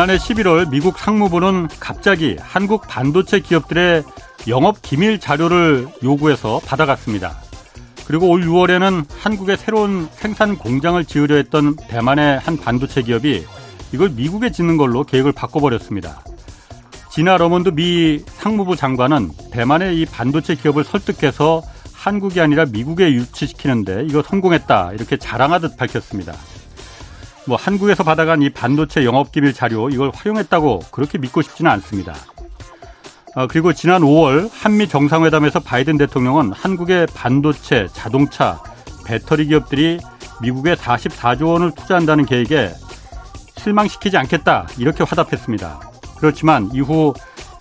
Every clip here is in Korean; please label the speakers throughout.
Speaker 1: 지난해 11월 미국 상무부는 갑자기 한국 반도체 기업들의 영업 기밀 자료를 요구해서 받아갔습니다. 그리고 올 6월에는 한국에 새로운 생산 공장을 지으려 했던 대만의 한 반도체 기업이 이걸 미국에 짓는 걸로 계획을 바꿔버렸습니다. 지나 러몬도 미 상무부 장관은 대만의 이 반도체 기업을 설득해서 한국이 아니라 미국에 유치시키는데 이거 성공했다 이렇게 자랑하듯 밝혔습니다. 뭐 한국에서 받아간 이 반도체 영업기밀 자료 이걸 활용했다고 그렇게 믿고 싶지는 않습니다. 아, 그리고 지난 5월 한미 정상회담에서 바이든 대통령은 한국의 반도체, 자동차, 배터리 기업들이 미국에 44조 원을 투자한다는 계획에 실망시키지 않겠다 이렇게 화답했습니다. 그렇지만 이후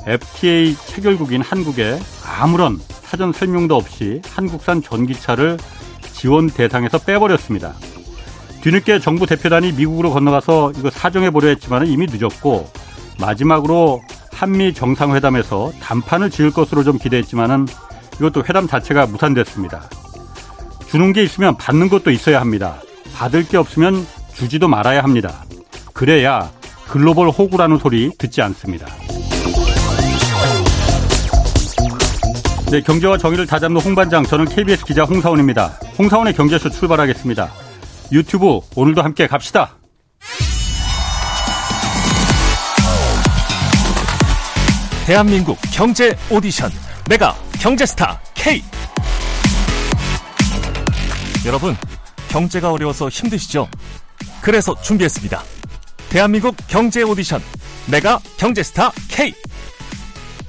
Speaker 1: FTA 체결국인 한국에 아무런 사전 설명도 없이 한국산 전기차를 지원 대상에서 빼버렸습니다. 뒤늦게 정부 대표단이 미국으로 건너가서 이거 사정해 보려 했지만 이미 늦었고 마지막으로 한미 정상회담에서 단판을 지을 것으로 좀 기대했지만은 이것도 회담 자체가 무산됐습니다. 주는 게 있으면 받는 것도 있어야 합니다. 받을 게 없으면 주지도 말아야 합니다. 그래야 글로벌 호구라는 소리 듣지 않습니다. 네, 경제와 정의를 다잡는 홍반장, 저는 KBS 기자 홍사원입니다. 홍사원의 경제쇼 출발하겠습니다. 유튜브 오늘도 함께 갑시다.
Speaker 2: 대한민국 경제 오디션 메가 경제스타 K 여러분 경제가 어려워서 힘드시죠? 그래서 준비했습니다. 대한민국 경제 오디션 메가 경제스타 K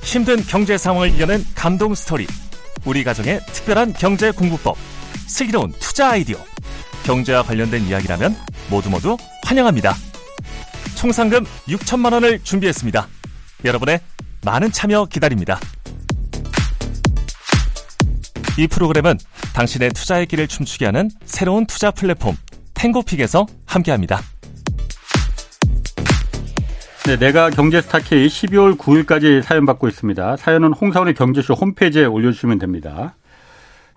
Speaker 2: 힘든 경제 상황을 이겨낸 감동 스토리 우리 가정의 특별한 경제 공부법 슬기로운 투자 아이디어 경제와 관련된 이야기라면 모두 모두 환영합니다. 총 상금 6천만 원을 준비했습니다. 여러분의 많은 참여 기다립니다. 이 프로그램은 당신의 투자의 길을 춤추게 하는 새로운 투자 플랫폼 탱고픽에서 함께합니다.
Speaker 1: 네, 내가 경제 스타 K 12월 9일까지 사연 받고 있습니다. 사연은 홍사원의 경제쇼 홈페이지에 올려주시면 됩니다.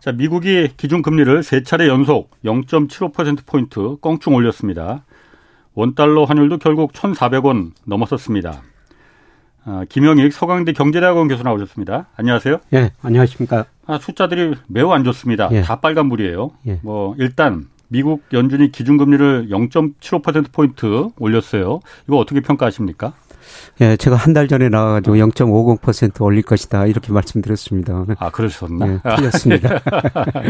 Speaker 1: 자, 미국이 기준금리를 세 차례 연속 0.75%포인트 껑충 올렸습니다. 원달러 환율도 결국 1,400원 넘었었습니다. 아, 김영익 서강대 경제대학원 교수 나오셨습니다. 안녕하세요.
Speaker 3: 예, 안녕하십니까.
Speaker 1: 아, 숫자들이 매우 안 좋습니다.
Speaker 3: 예.
Speaker 1: 다 빨간불이에요.
Speaker 3: 예.
Speaker 1: 뭐 일단 미국 연준이 기준금리를 0.75%포인트 올렸어요. 이거 어떻게 평가하십니까?
Speaker 3: 예, 제가 한 달 전에 나와가지고 0.50% 올릴 것이다 이렇게 말씀드렸습니다.
Speaker 1: 아, 그러셨나?
Speaker 3: 예, 틀렸습니다.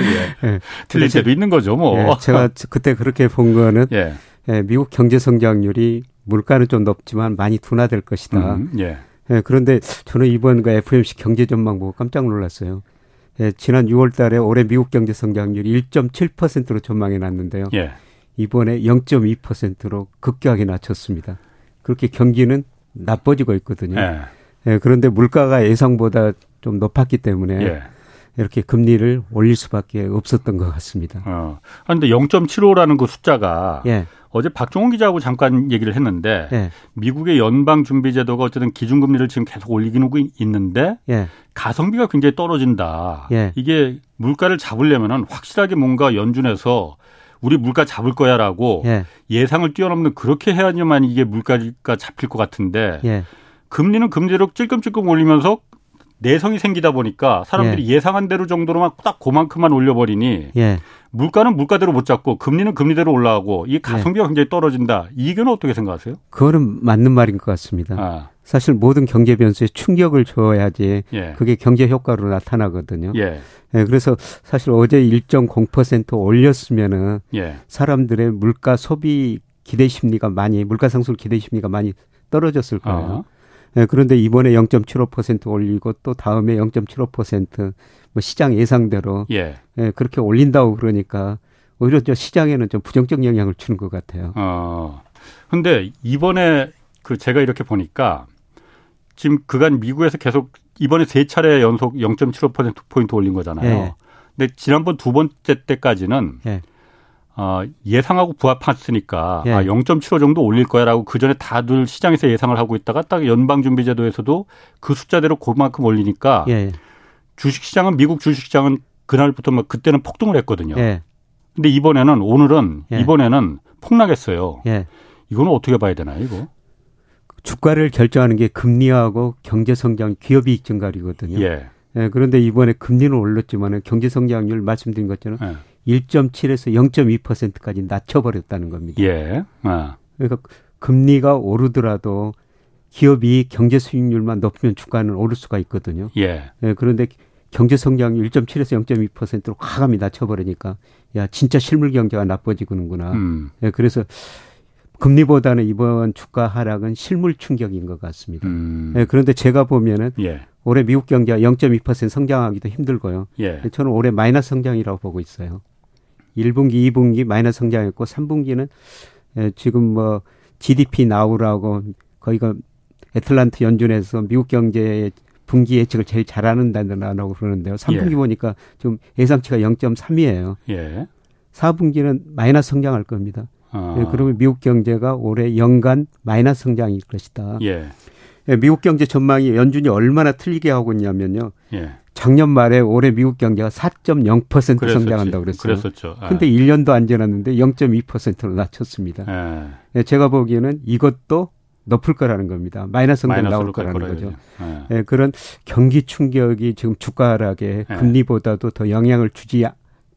Speaker 1: 예.
Speaker 3: 예.
Speaker 1: 틀릴 때도 있는 거죠, 뭐.
Speaker 3: 예, 제가 그때 그렇게 본 거는
Speaker 1: 예.
Speaker 3: 예, 미국 경제 성장률이 물가는 좀 높지만 많이 둔화될 것이다.
Speaker 1: 음, 예.
Speaker 3: 예, 그런데 저는 이번 그 FMC 경제 전망 보고 깜짝 놀랐어요. 예, 지난 6월 달에 올해 미국 경제 성장률이 1.7%로 전망해 놨는데요.
Speaker 1: 예.
Speaker 3: 이번에 0.2%로 급격하게 낮췄습니다. 그렇게 경기는 나빠지고 있거든요.
Speaker 1: 예.
Speaker 3: 예, 그런데 물가가 예상보다 좀 높았기 때문에
Speaker 1: 예.
Speaker 3: 이렇게 금리를 올릴 수밖에 없었던 것 같습니다.
Speaker 1: 어. 그런데 0.75라는 그 숫자가
Speaker 3: 예,
Speaker 1: 어제 박종원 기자하고 잠깐 얘기를 했는데
Speaker 3: 예,
Speaker 1: 미국의 연방준비제도가 어쨌든 기준금리를 지금 계속 하고 있는데
Speaker 3: 예,
Speaker 1: 가성비가 굉장히 떨어진다.
Speaker 3: 예.
Speaker 1: 이게 물가를 잡으려면은 확실하게 뭔가 연준에서 우리 물가 잡을 거야라고
Speaker 3: 예,
Speaker 1: 예상을 뛰어넘는 그렇게 해야지만 이게 물가가 잡힐 것 같은데
Speaker 3: 예,
Speaker 1: 금리는 금리로 찔끔찔끔 올리면서 내성이 생기다 보니까 사람들이 예. 상한 대로 정도로만 딱 그만큼만 올려버리니
Speaker 3: 예.
Speaker 1: 물가는 물가대로 못 잡고 금리는 금리대로 올라가고 이 가성비가 굉장히 떨어진다. 이 의견은 어떻게 생각하세요?
Speaker 3: 그거는 맞는 말인 것 같습니다.
Speaker 1: 아,
Speaker 3: 사실 모든 경제 변수에 충격을 줘야지
Speaker 1: 예.
Speaker 3: 그게 경제 효과로 나타나거든요.
Speaker 1: 예.
Speaker 3: 예, 그래서 사실 어제 1.0% 올렸으면은
Speaker 1: 예.
Speaker 3: 사람들의 물가 소비 기대 심리가 많이 물가 상승 기대 심리가 많이 떨어졌을 거예요.
Speaker 1: 어.
Speaker 3: 예, 그런데 이번에 0.75% 올리고 또 다음에 0.75%뭐 시장 예상대로
Speaker 1: 예.
Speaker 3: 예, 그렇게 올린다고 그러니까 오히려 저 시장에는 좀 부정적 영향을 주는 것 같아요.
Speaker 1: 어. 근데 이번에 그 제가 이렇게 보니까 지금 그간 미국에서 계속 이번에 세 차례 연속 0.75% 포인트 올린 거잖아요.
Speaker 3: 예.
Speaker 1: 근데 지난번 두 번째 때까지는
Speaker 3: 예.
Speaker 1: 어, 예상하고 부합했으니까
Speaker 3: 예.
Speaker 1: 아, 0.75 정도 올릴 거야라고 그 전에 다들 시장에서 예상을 하고 있다가 딱 연방준비제도에서도 그 숫자대로 그만큼 올리니까
Speaker 3: 예.
Speaker 1: 주식시장은 미국 주식시장은 그날부터 막 그때는 폭등을 했거든요.
Speaker 3: 예.
Speaker 1: 근데 이번에는 오늘은
Speaker 3: 예.
Speaker 1: 이번에는 폭락했어요.
Speaker 3: 예.
Speaker 1: 이거는 어떻게 봐야 되나요, 이거?
Speaker 3: 주가를 결정하는 게 금리하고 경제 성장, 기업 이익 증가율이거든요.
Speaker 1: 예.
Speaker 3: 예, 그런데 이번에 금리는 올랐지만은 경제 성장률 말씀드린 것처럼
Speaker 1: 예.
Speaker 3: 1.7에서 0.2%까지 낮춰버렸다는 겁니다.
Speaker 1: 예. 아.
Speaker 3: 그러니까 금리가 오르더라도 기업이 경제 수익률만 높으면 주가는 오를 수가 있거든요.
Speaker 1: 예.
Speaker 3: 예, 그런데 경제 성장률 1.7에서 0.2%로 과감히 낮춰버리니까 야 진짜 실물 경제가 나빠지는구나.
Speaker 1: 음.
Speaker 3: 예, 그래서 금리보다는 이번 주가 하락은 실물 충격인 것 같습니다.
Speaker 1: 음.
Speaker 3: 예, 그런데 제가 보면은
Speaker 1: 예.
Speaker 3: 올해 미국 경제가 0.2% 성장하기도 힘들고요.
Speaker 1: 예.
Speaker 3: 저는 올해 마이너스 성장이라고 보고 있어요. 1분기, 2분기 마이너스 성장했고 3분기는 예, 지금 뭐 GDP 나오라고 거기가 애틀란트 연준에서 미국 경제의 분기 예측을 제일 잘하는다라고 그러는데요. 3분기
Speaker 1: 예.
Speaker 3: 보니까 좀 예상치가 0.3이에요.
Speaker 1: 예.
Speaker 3: 4분기는 마이너스 성장할 겁니다.
Speaker 1: 어.
Speaker 3: 예, 그러면 미국 경제가 올해 연간 마이너스 성장일 것이다.
Speaker 1: 예.
Speaker 3: 예, 미국 경제 전망이 연준이 얼마나 틀리게 하고 있냐면요.
Speaker 1: 예.
Speaker 3: 작년 말에 올해 미국 경제가 4.0%
Speaker 1: 그랬었지.
Speaker 3: 성장한다고 그랬어요.
Speaker 1: 그랬었죠. 예.
Speaker 3: 근데 1년도 안 지났는데 0.2%로 낮췄습니다.
Speaker 1: 예.
Speaker 3: 예, 제가 보기에는 이것도 높을 거라는 겁니다. 마이너스 성장 나올 거라는
Speaker 1: 거라
Speaker 3: 거죠.
Speaker 1: 예.
Speaker 3: 예, 그런 경기 충격이 지금 주가 하락에
Speaker 1: 네.
Speaker 3: 금리보다도 더 영향을 주지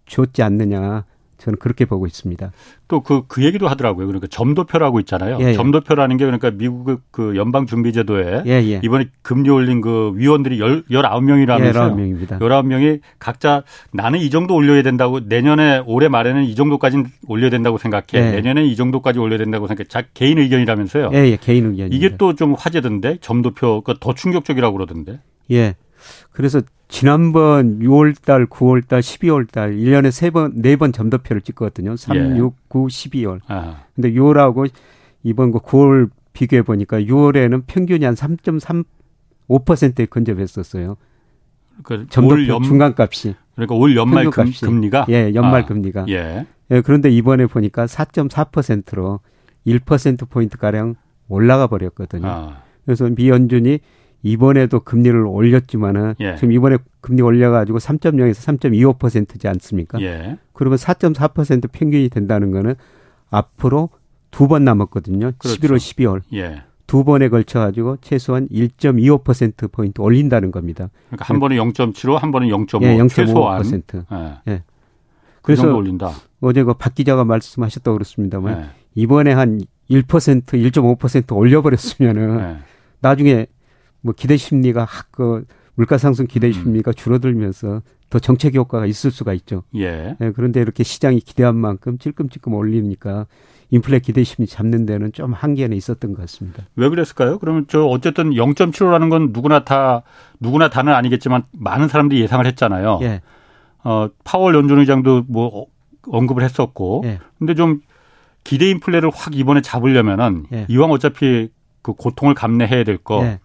Speaker 3: 줬지 않느냐 저는 그렇게 보고 있습니다.
Speaker 1: 또 그, 그 얘기도 하더라고요. 그러니까 점도표라고 있잖아요.
Speaker 3: 예, 예. 점도표라는
Speaker 1: 게 그러니까 미국 그 연방준비제도에
Speaker 3: 예, 예.
Speaker 1: 이번에 금리 올린 그 위원들이 열, 19명이라면서요.
Speaker 3: 19명입니다.
Speaker 1: 19명이 각자 나는 이 정도 올려야 된다고 내년에 올해 말에는 이 정도까지는 올려야 된다고 생각해.
Speaker 3: 네.
Speaker 1: 내년에 이 정도까지 올려야 된다고 생각해. 자, 개인 의견이라면서요.
Speaker 3: 예, 예, 개인 의견입니다.
Speaker 1: 이게 또 좀 화제던데 점도표 그더 충격적이라고 그러던데.
Speaker 3: 예. 그래서 지난번 6월 달, 9월 달, 12월 달 1년에 세 번, 네 번 점도표를 찍거든요. 3,
Speaker 1: 예.
Speaker 3: 6, 9, 12월.
Speaker 1: 아,
Speaker 3: 근데 6월하고 이번 거 9월 비교해 보니까 6월에는 평균이 한 3.35%에 근접했었어요.
Speaker 1: 그
Speaker 3: 점도표
Speaker 1: 올 연,
Speaker 3: 중간값이.
Speaker 1: 그러니까 올 연말 금. 금리가
Speaker 3: 예, 연말
Speaker 1: 아,
Speaker 3: 금리가.
Speaker 1: 예.
Speaker 3: 예, 그런데 이번에 보니까 4.4%로 1% 포인트 가량 올라가 버렸거든요.
Speaker 1: 아,
Speaker 3: 그래서 미 연준이 이번에도 금리를 올렸지만은
Speaker 1: 예.
Speaker 3: 지금 이번에 금리 올려가지고 3.0에서 3.25%지 않습니까?
Speaker 1: 예.
Speaker 3: 그러면 4.4% 평균이 된다는 거는 앞으로 두 번 남았거든요.
Speaker 1: 그렇죠.
Speaker 3: 11월, 12월
Speaker 1: 예.
Speaker 3: 두 번에 걸쳐 가지고 최소한 1.25% 포인트 올린다는 겁니다.
Speaker 1: 그러니까 한 번은 0.75, 한 번은 0.5
Speaker 3: 예,
Speaker 1: 최소한.
Speaker 3: 0.5%.
Speaker 1: 예. 그
Speaker 3: 그래서
Speaker 1: 올린다.
Speaker 3: 어제 그 박 기자가 말씀하셨다고 그렇습니다만
Speaker 1: 예.
Speaker 3: 이번에 한 1%, 1.5% 올려버렸으면은
Speaker 1: 예.
Speaker 3: 나중에 뭐 기대 심리가 확그 물가 상승 기대
Speaker 1: 음.
Speaker 3: 심리가 줄어들면서 더 정책 효과가 있을 수가 있죠.
Speaker 1: 예.
Speaker 3: 예, 그런데 이렇게 시장이 기대한 만큼 찔끔찔끔 올리니까 인플레 기대 심리 잡는 데는 좀 한계는 있었던 것 같습니다.
Speaker 1: 왜 그랬을까요? 그러면 저 어쨌든 0.75라는 건 누구나 다 누구나 다는 아니겠지만 많은 사람들이 예상을 했잖아요.
Speaker 3: 예,
Speaker 1: 어, 파월 연준 의장도 뭐 어, 언급을 했었고.
Speaker 3: 예,
Speaker 1: 근데 좀 기대 인플레를 확 이번에 잡으려면은
Speaker 3: 예.
Speaker 1: 이왕 어차피 그 고통을 감내해야 될거
Speaker 3: 예.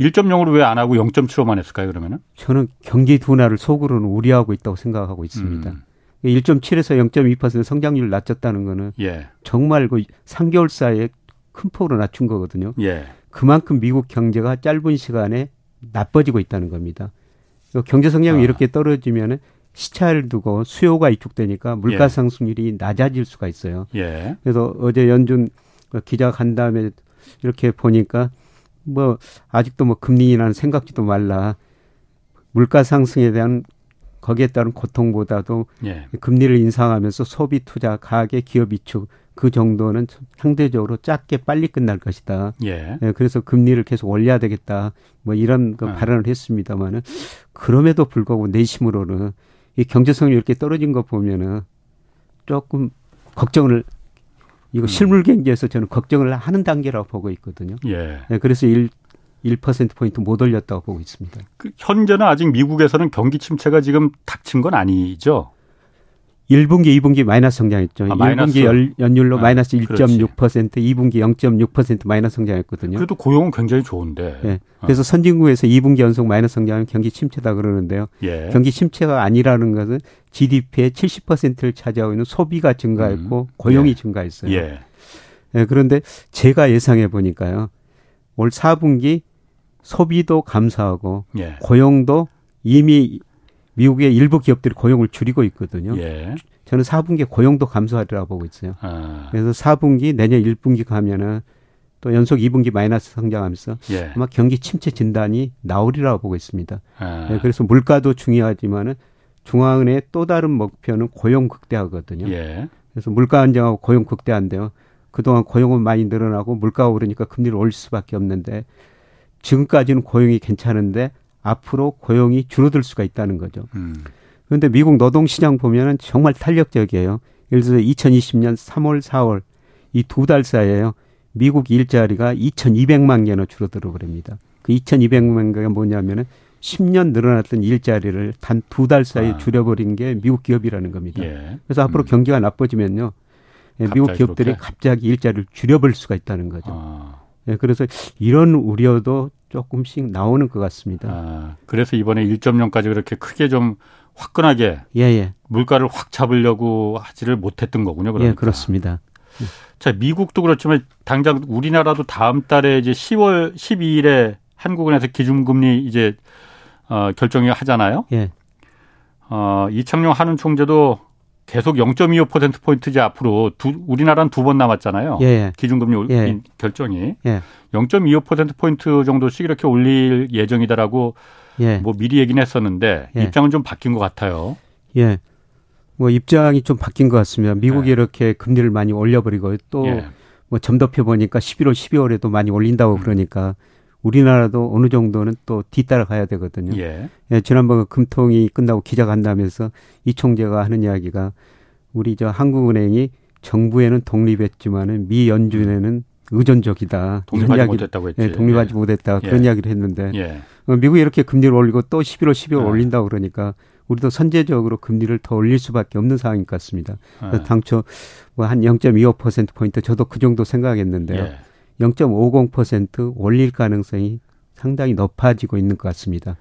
Speaker 1: 1.0으로 왜 안 하고 0.75만 했을까요? 그러면은?
Speaker 3: 저는 경기 둔화를 속으로는 우려하고 있다고 생각하고 있습니다.
Speaker 1: 음,
Speaker 3: 1.7에서 0.2% 성장률 낮췄다는 거는
Speaker 1: 예.
Speaker 3: 정말 그 3개월 사이에 큰 폭으로 낮춘 거거든요.
Speaker 1: 예.
Speaker 3: 그만큼 미국 경제가 짧은 시간에 나빠지고 있다는 겁니다. 그 경제 성장이
Speaker 1: 아.
Speaker 3: 이렇게 떨어지면은 시차를 두고 수요가 위축되니까 물가
Speaker 1: 예.
Speaker 3: 상승률이 낮아질 수가 있어요.
Speaker 1: 예.
Speaker 3: 그래서 어제 연준 그 기자 간 다음에 이렇게 보니까 뭐 아직도 뭐 금리 인하는 생각지도 말라. 물가 상승에 대한 거기에 따른 고통보다도
Speaker 1: 예.
Speaker 3: 금리를 인상하면서 소비 투자 가계 기업 위축 그 정도는 상대적으로 작게 빨리 끝날 것이다.
Speaker 1: 예.
Speaker 3: 예, 그래서 금리를 계속 올려야 되겠다. 뭐 이런 그
Speaker 1: 아.
Speaker 3: 발언을 했습니다만은 그럼에도 불구하고 내심으로는 이 경제성이 이렇게 떨어진 거 보면은 조금 걱정을 이거
Speaker 1: 음.
Speaker 3: 실물 경제에서 저는 걱정을 하는 단계라고 보고 있거든요.
Speaker 1: 예.
Speaker 3: 예, 그래서 1, 1% 포인트 못 올렸다고 보고 있습니다.
Speaker 1: 그 현재는 아직 미국에서는 경기 침체가 지금 닥친 건 아니죠.
Speaker 3: 1분기, 2분기 마이너스 성장했죠.
Speaker 1: 아, 마이너스.
Speaker 3: 1분기 연, 연율로
Speaker 1: 아,
Speaker 3: 마이너스
Speaker 1: 그렇지.
Speaker 3: 1.6%, 2분기 0.6% 마이너스 성장했거든요.
Speaker 1: 그래도 고용은 굉장히 좋은데.
Speaker 3: 예. 그래서 선진국에서 2분기 연속 마이너스 성장은 경기 침체다 그러는데요.
Speaker 1: 예.
Speaker 3: 경기 침체가 아니라는 것은 GDP의 70%를 차지하고 있는 소비가 증가했고
Speaker 1: 음.
Speaker 3: 고용이
Speaker 1: 예.
Speaker 3: 증가했어요.
Speaker 1: 예.
Speaker 3: 예, 그런데 제가 예상해 보니까요. 올 4분기 소비도 감소하고
Speaker 1: 예.
Speaker 3: 고용도 이미 미국의 일부 기업들이 고용을 줄이고 있거든요.
Speaker 1: 예.
Speaker 3: 저는 4분기 고용도 감소하리라고 보고 있어요.
Speaker 1: 아.
Speaker 3: 그래서 4분기 내년 1분기 가면은 또 연속 2분기 마이너스 성장하면서
Speaker 1: 예.
Speaker 3: 아마 경기 침체 진단이 나오리라고 보고 있습니다.
Speaker 1: 아.
Speaker 3: 네, 그래서 물가도 중요하지만은 중앙은행의 또 다른 목표는 고용 극대화거든요.
Speaker 1: 예.
Speaker 3: 그래서 물가 안정하고 고용 극대화인데요. 그동안 고용은 많이 늘어나고 물가가 오르니까 금리를 올릴 수밖에 없는데 지금까지는 고용이 괜찮은데 앞으로 고용이 줄어들 수가 있다는 거죠.
Speaker 1: 음.
Speaker 3: 그런데 미국 노동 시장 보면은 정말 탄력적이에요. 예를 들어서 2020년 3월, 4월 이 두 달 사이에요. 미국 일자리가 2,200만 개나 줄어들어 버립니다. 그 2,200만 개가 뭐냐면은 10년 늘어났던 일자리를 단 두 달 사이에
Speaker 1: 아.
Speaker 3: 줄여버린 게 미국 기업이라는 겁니다.
Speaker 1: 예.
Speaker 3: 그래서 앞으로
Speaker 1: 음.
Speaker 3: 경기가 나빠지면요. 예, 미국 기업들이? 갑자기 일자리를 줄여버릴 수가 있다는 거죠.
Speaker 1: 아.
Speaker 3: 예, 그래서 이런 우려도 조금씩 나오는 것 같습니다.
Speaker 1: 아. 그래서 이번에 1.0까지 그렇게 크게 좀 화끈하게
Speaker 3: 예, 예.
Speaker 1: 물가를 확 잡으려고 하지를 못했던 거군요. 그러니까.
Speaker 3: 예, 그렇습니다.
Speaker 1: 자, 미국도 그렇지만 당장 우리나라도 다음 달에 이제 10월 12일에 한국은행에서 기준금리 이제 어, 결정이 하잖아요.
Speaker 3: 예,
Speaker 1: 어, 이창용 한은 총재도 계속 0.25% 포인트 이제 앞으로 두, 우리나라는 두 번 남았잖아요.
Speaker 3: 예, 예.
Speaker 1: 기준금리 올-
Speaker 3: 예.
Speaker 1: 결정이
Speaker 3: 예.
Speaker 1: 0.25% 포인트 정도씩 이렇게 올릴 예정이다라고
Speaker 3: 예.
Speaker 1: 뭐 미리 얘기는 했었는데
Speaker 3: 예.
Speaker 1: 입장은 좀 바뀐 것 같아요.
Speaker 3: 예. 뭐 입장이 좀 바뀐 것 같습니다. 미국이
Speaker 1: 네.
Speaker 3: 이렇게 금리를 많이 올려버리고 또
Speaker 1: 예.
Speaker 3: 뭐 점덮여 보니까 11월, 12월에도 많이
Speaker 1: 음.
Speaker 3: 올린다고 그러니까 우리나라도 어느 정도는 또 뒤따라 가야 되거든요.
Speaker 1: 예.
Speaker 3: 예, 지난번 금통이 끝나고 기자간담회에서 이 총재가 하는 이야기가 우리 저 한국은행이 정부에는 독립했지만은 미 연준에는 의존적이다.
Speaker 1: 독립하지
Speaker 3: 이야기-
Speaker 1: 못했다고 했지.
Speaker 3: 예, 독립하지 못했다.
Speaker 1: 예.
Speaker 3: 그런 이야기를 했는데
Speaker 1: 예.
Speaker 3: 어, 미국이 이렇게 금리를 올리고 또 11월, 12월
Speaker 1: 네.
Speaker 3: 올린다고 그러니까 우리도 선제적으로 금리를 더 올릴 수밖에 없는 상황인 것 같습니다.
Speaker 1: 예.
Speaker 3: 당초 뭐 한 0.25% 포인트 저도 그 정도 생각했는데요.
Speaker 1: 예.
Speaker 3: 0.50% 올릴 가능성이 상당히 높아지고 있는 것 같습니다.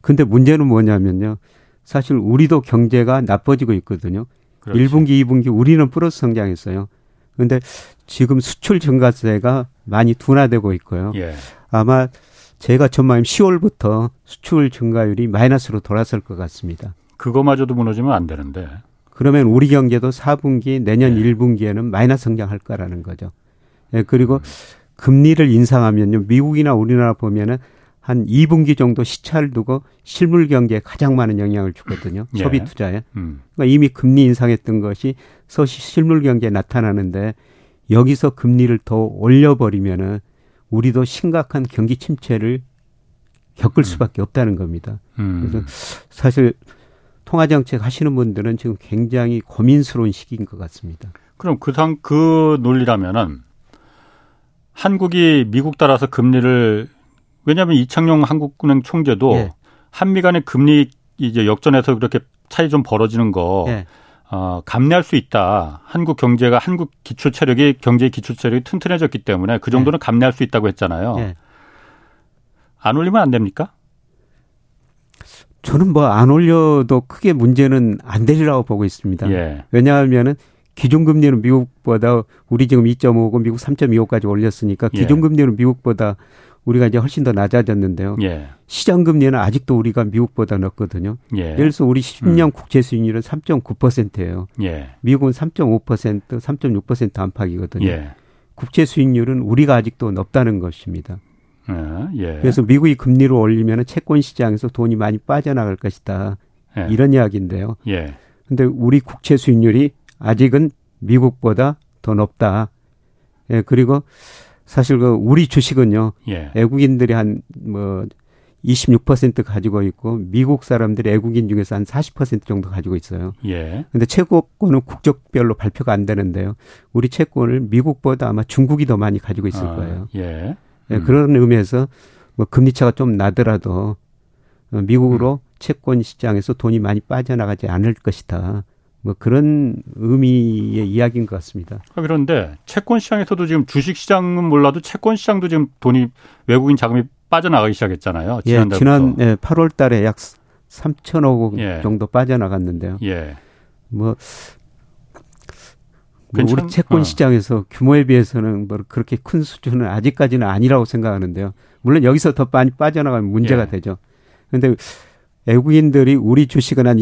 Speaker 3: 근데 문제는 뭐냐면요. 사실 우리도 경제가 나빠지고 있거든요.
Speaker 1: 그렇지.
Speaker 3: 1분기, 2분기 우리는 플러스 성장했어요. 근데 지금 수출 증가세가 많이 둔화되고 있고요.
Speaker 1: 예.
Speaker 3: 아마 제가 전망하면 10월부터 수출 증가율이 마이너스로 돌아설 것 같습니다.
Speaker 1: 그거마저도 무너지면 안 되는데.
Speaker 3: 그러면 우리 경제도 4분기 내년
Speaker 1: 네.
Speaker 3: 1분기에는 마이너스 성장할 거라는 거죠. 예, 그리고 금리를 인상하면요. 미국이나 우리나라 보면은 한 2분기 정도 시차를 두고 실물 경제에 가장 많은 영향을 주거든요.
Speaker 1: 예.
Speaker 3: 소비 투자에.
Speaker 1: 음.
Speaker 3: 그러니까 이미 금리 인상했던 것이 서시 실물 경제에 나타나는데 여기서 금리를 더 올려버리면은 우리도 심각한 경기 침체를 겪을 수밖에 없다는 겁니다.
Speaker 1: 음.
Speaker 3: 그래서 사실 통화정책 하시는 분들은 지금 굉장히 고민스러운 시기인 것 같습니다.
Speaker 1: 그럼 그 상, 그 논리라면은 한국이 미국 따라서 금리를 왜냐하면 이창용 한국은행 총재도
Speaker 3: 예.
Speaker 1: 한미 간의 금리 이제 역전해서 그렇게 차이 좀 벌어지는 거
Speaker 3: 예.
Speaker 1: 어, 감내할 수 있다. 한국 경제가 한국 기초 체력이 경제 기초 체력이 튼튼해졌기 때문에 그 정도는 감내할 수 있다고 했잖아요.
Speaker 3: 예.
Speaker 1: 안 올리면 안 됩니까?
Speaker 3: 저는 뭐 안 올려도 크게 문제는 안 되리라고 보고 있습니다.
Speaker 1: 예.
Speaker 3: 왜냐하면은 기준 금리는 미국보다 우리 지금 2.5고 미국 3.25까지 올렸으니까
Speaker 1: 예.
Speaker 3: 기준 금리는 미국보다 우리가 이제 훨씬 더 낮아졌는데요.
Speaker 1: 예.
Speaker 3: 시장 금리는 아직도 우리가 미국보다 높거든요.
Speaker 1: 예.
Speaker 3: 예를 들어서 우리 10년 국채 수익률은 3.9%예요.
Speaker 1: 예.
Speaker 3: 미국은 3.5%, 3.6% 안팎이거든요.
Speaker 1: 예.
Speaker 3: 국채 수익률은 우리가 아직도 높다는 것입니다.
Speaker 1: 예. 예.
Speaker 3: 그래서 미국이 금리를 올리면 채권 시장에서 돈이 많이 빠져나갈 것이다.
Speaker 1: 예.
Speaker 3: 이런 이야기인데요.
Speaker 1: 예.
Speaker 3: 근데 우리 국채 수익률이 아직은 미국보다 더 높다. 예, 그리고 사실 그 우리 주식은요.
Speaker 1: 예.
Speaker 3: 외국인들이 한 뭐 26% 가지고 있고 미국 사람들이 외국인 중에서 한 40% 정도 가지고 있어요.
Speaker 1: 예.
Speaker 3: 근데 채권은 국적별로 발표가 안 되는데요. 우리 채권을 미국보다 아마 중국이 더 많이 가지고 있을
Speaker 1: 아,
Speaker 3: 거예요.
Speaker 1: 예.
Speaker 3: 예,
Speaker 1: 음.
Speaker 3: 그런 의미에서 뭐 금리 차가 좀 나더라도 어, 미국으로
Speaker 1: 음.
Speaker 3: 채권 시장에서 돈이 많이 빠져나가지 않을 것이다. 뭐 그런 의미의 이야기인 것 같습니다.
Speaker 1: 아, 그런데 채권 시장에서도 지금 주식 시장은 몰라도 채권 시장도 지금 돈이 외국인 자금이 빠져나가기 시작했잖아요.
Speaker 3: 예,
Speaker 1: 지난달부터.
Speaker 3: 지난 예, 8월 달에 약 3천억 원
Speaker 1: 예.
Speaker 3: 정도 빠져나갔는데요.
Speaker 1: 예.
Speaker 3: 뭐, 뭐 우리 채권
Speaker 1: 어.
Speaker 3: 시장에서 규모에 비해서는 뭐 그렇게 큰 수준은 아직까지는 아니라고 생각하는데요. 물론 여기서 더 많이 빠져나가면 문제가
Speaker 1: 예.
Speaker 3: 되죠. 그런데 외국인들이 우리 주식은 한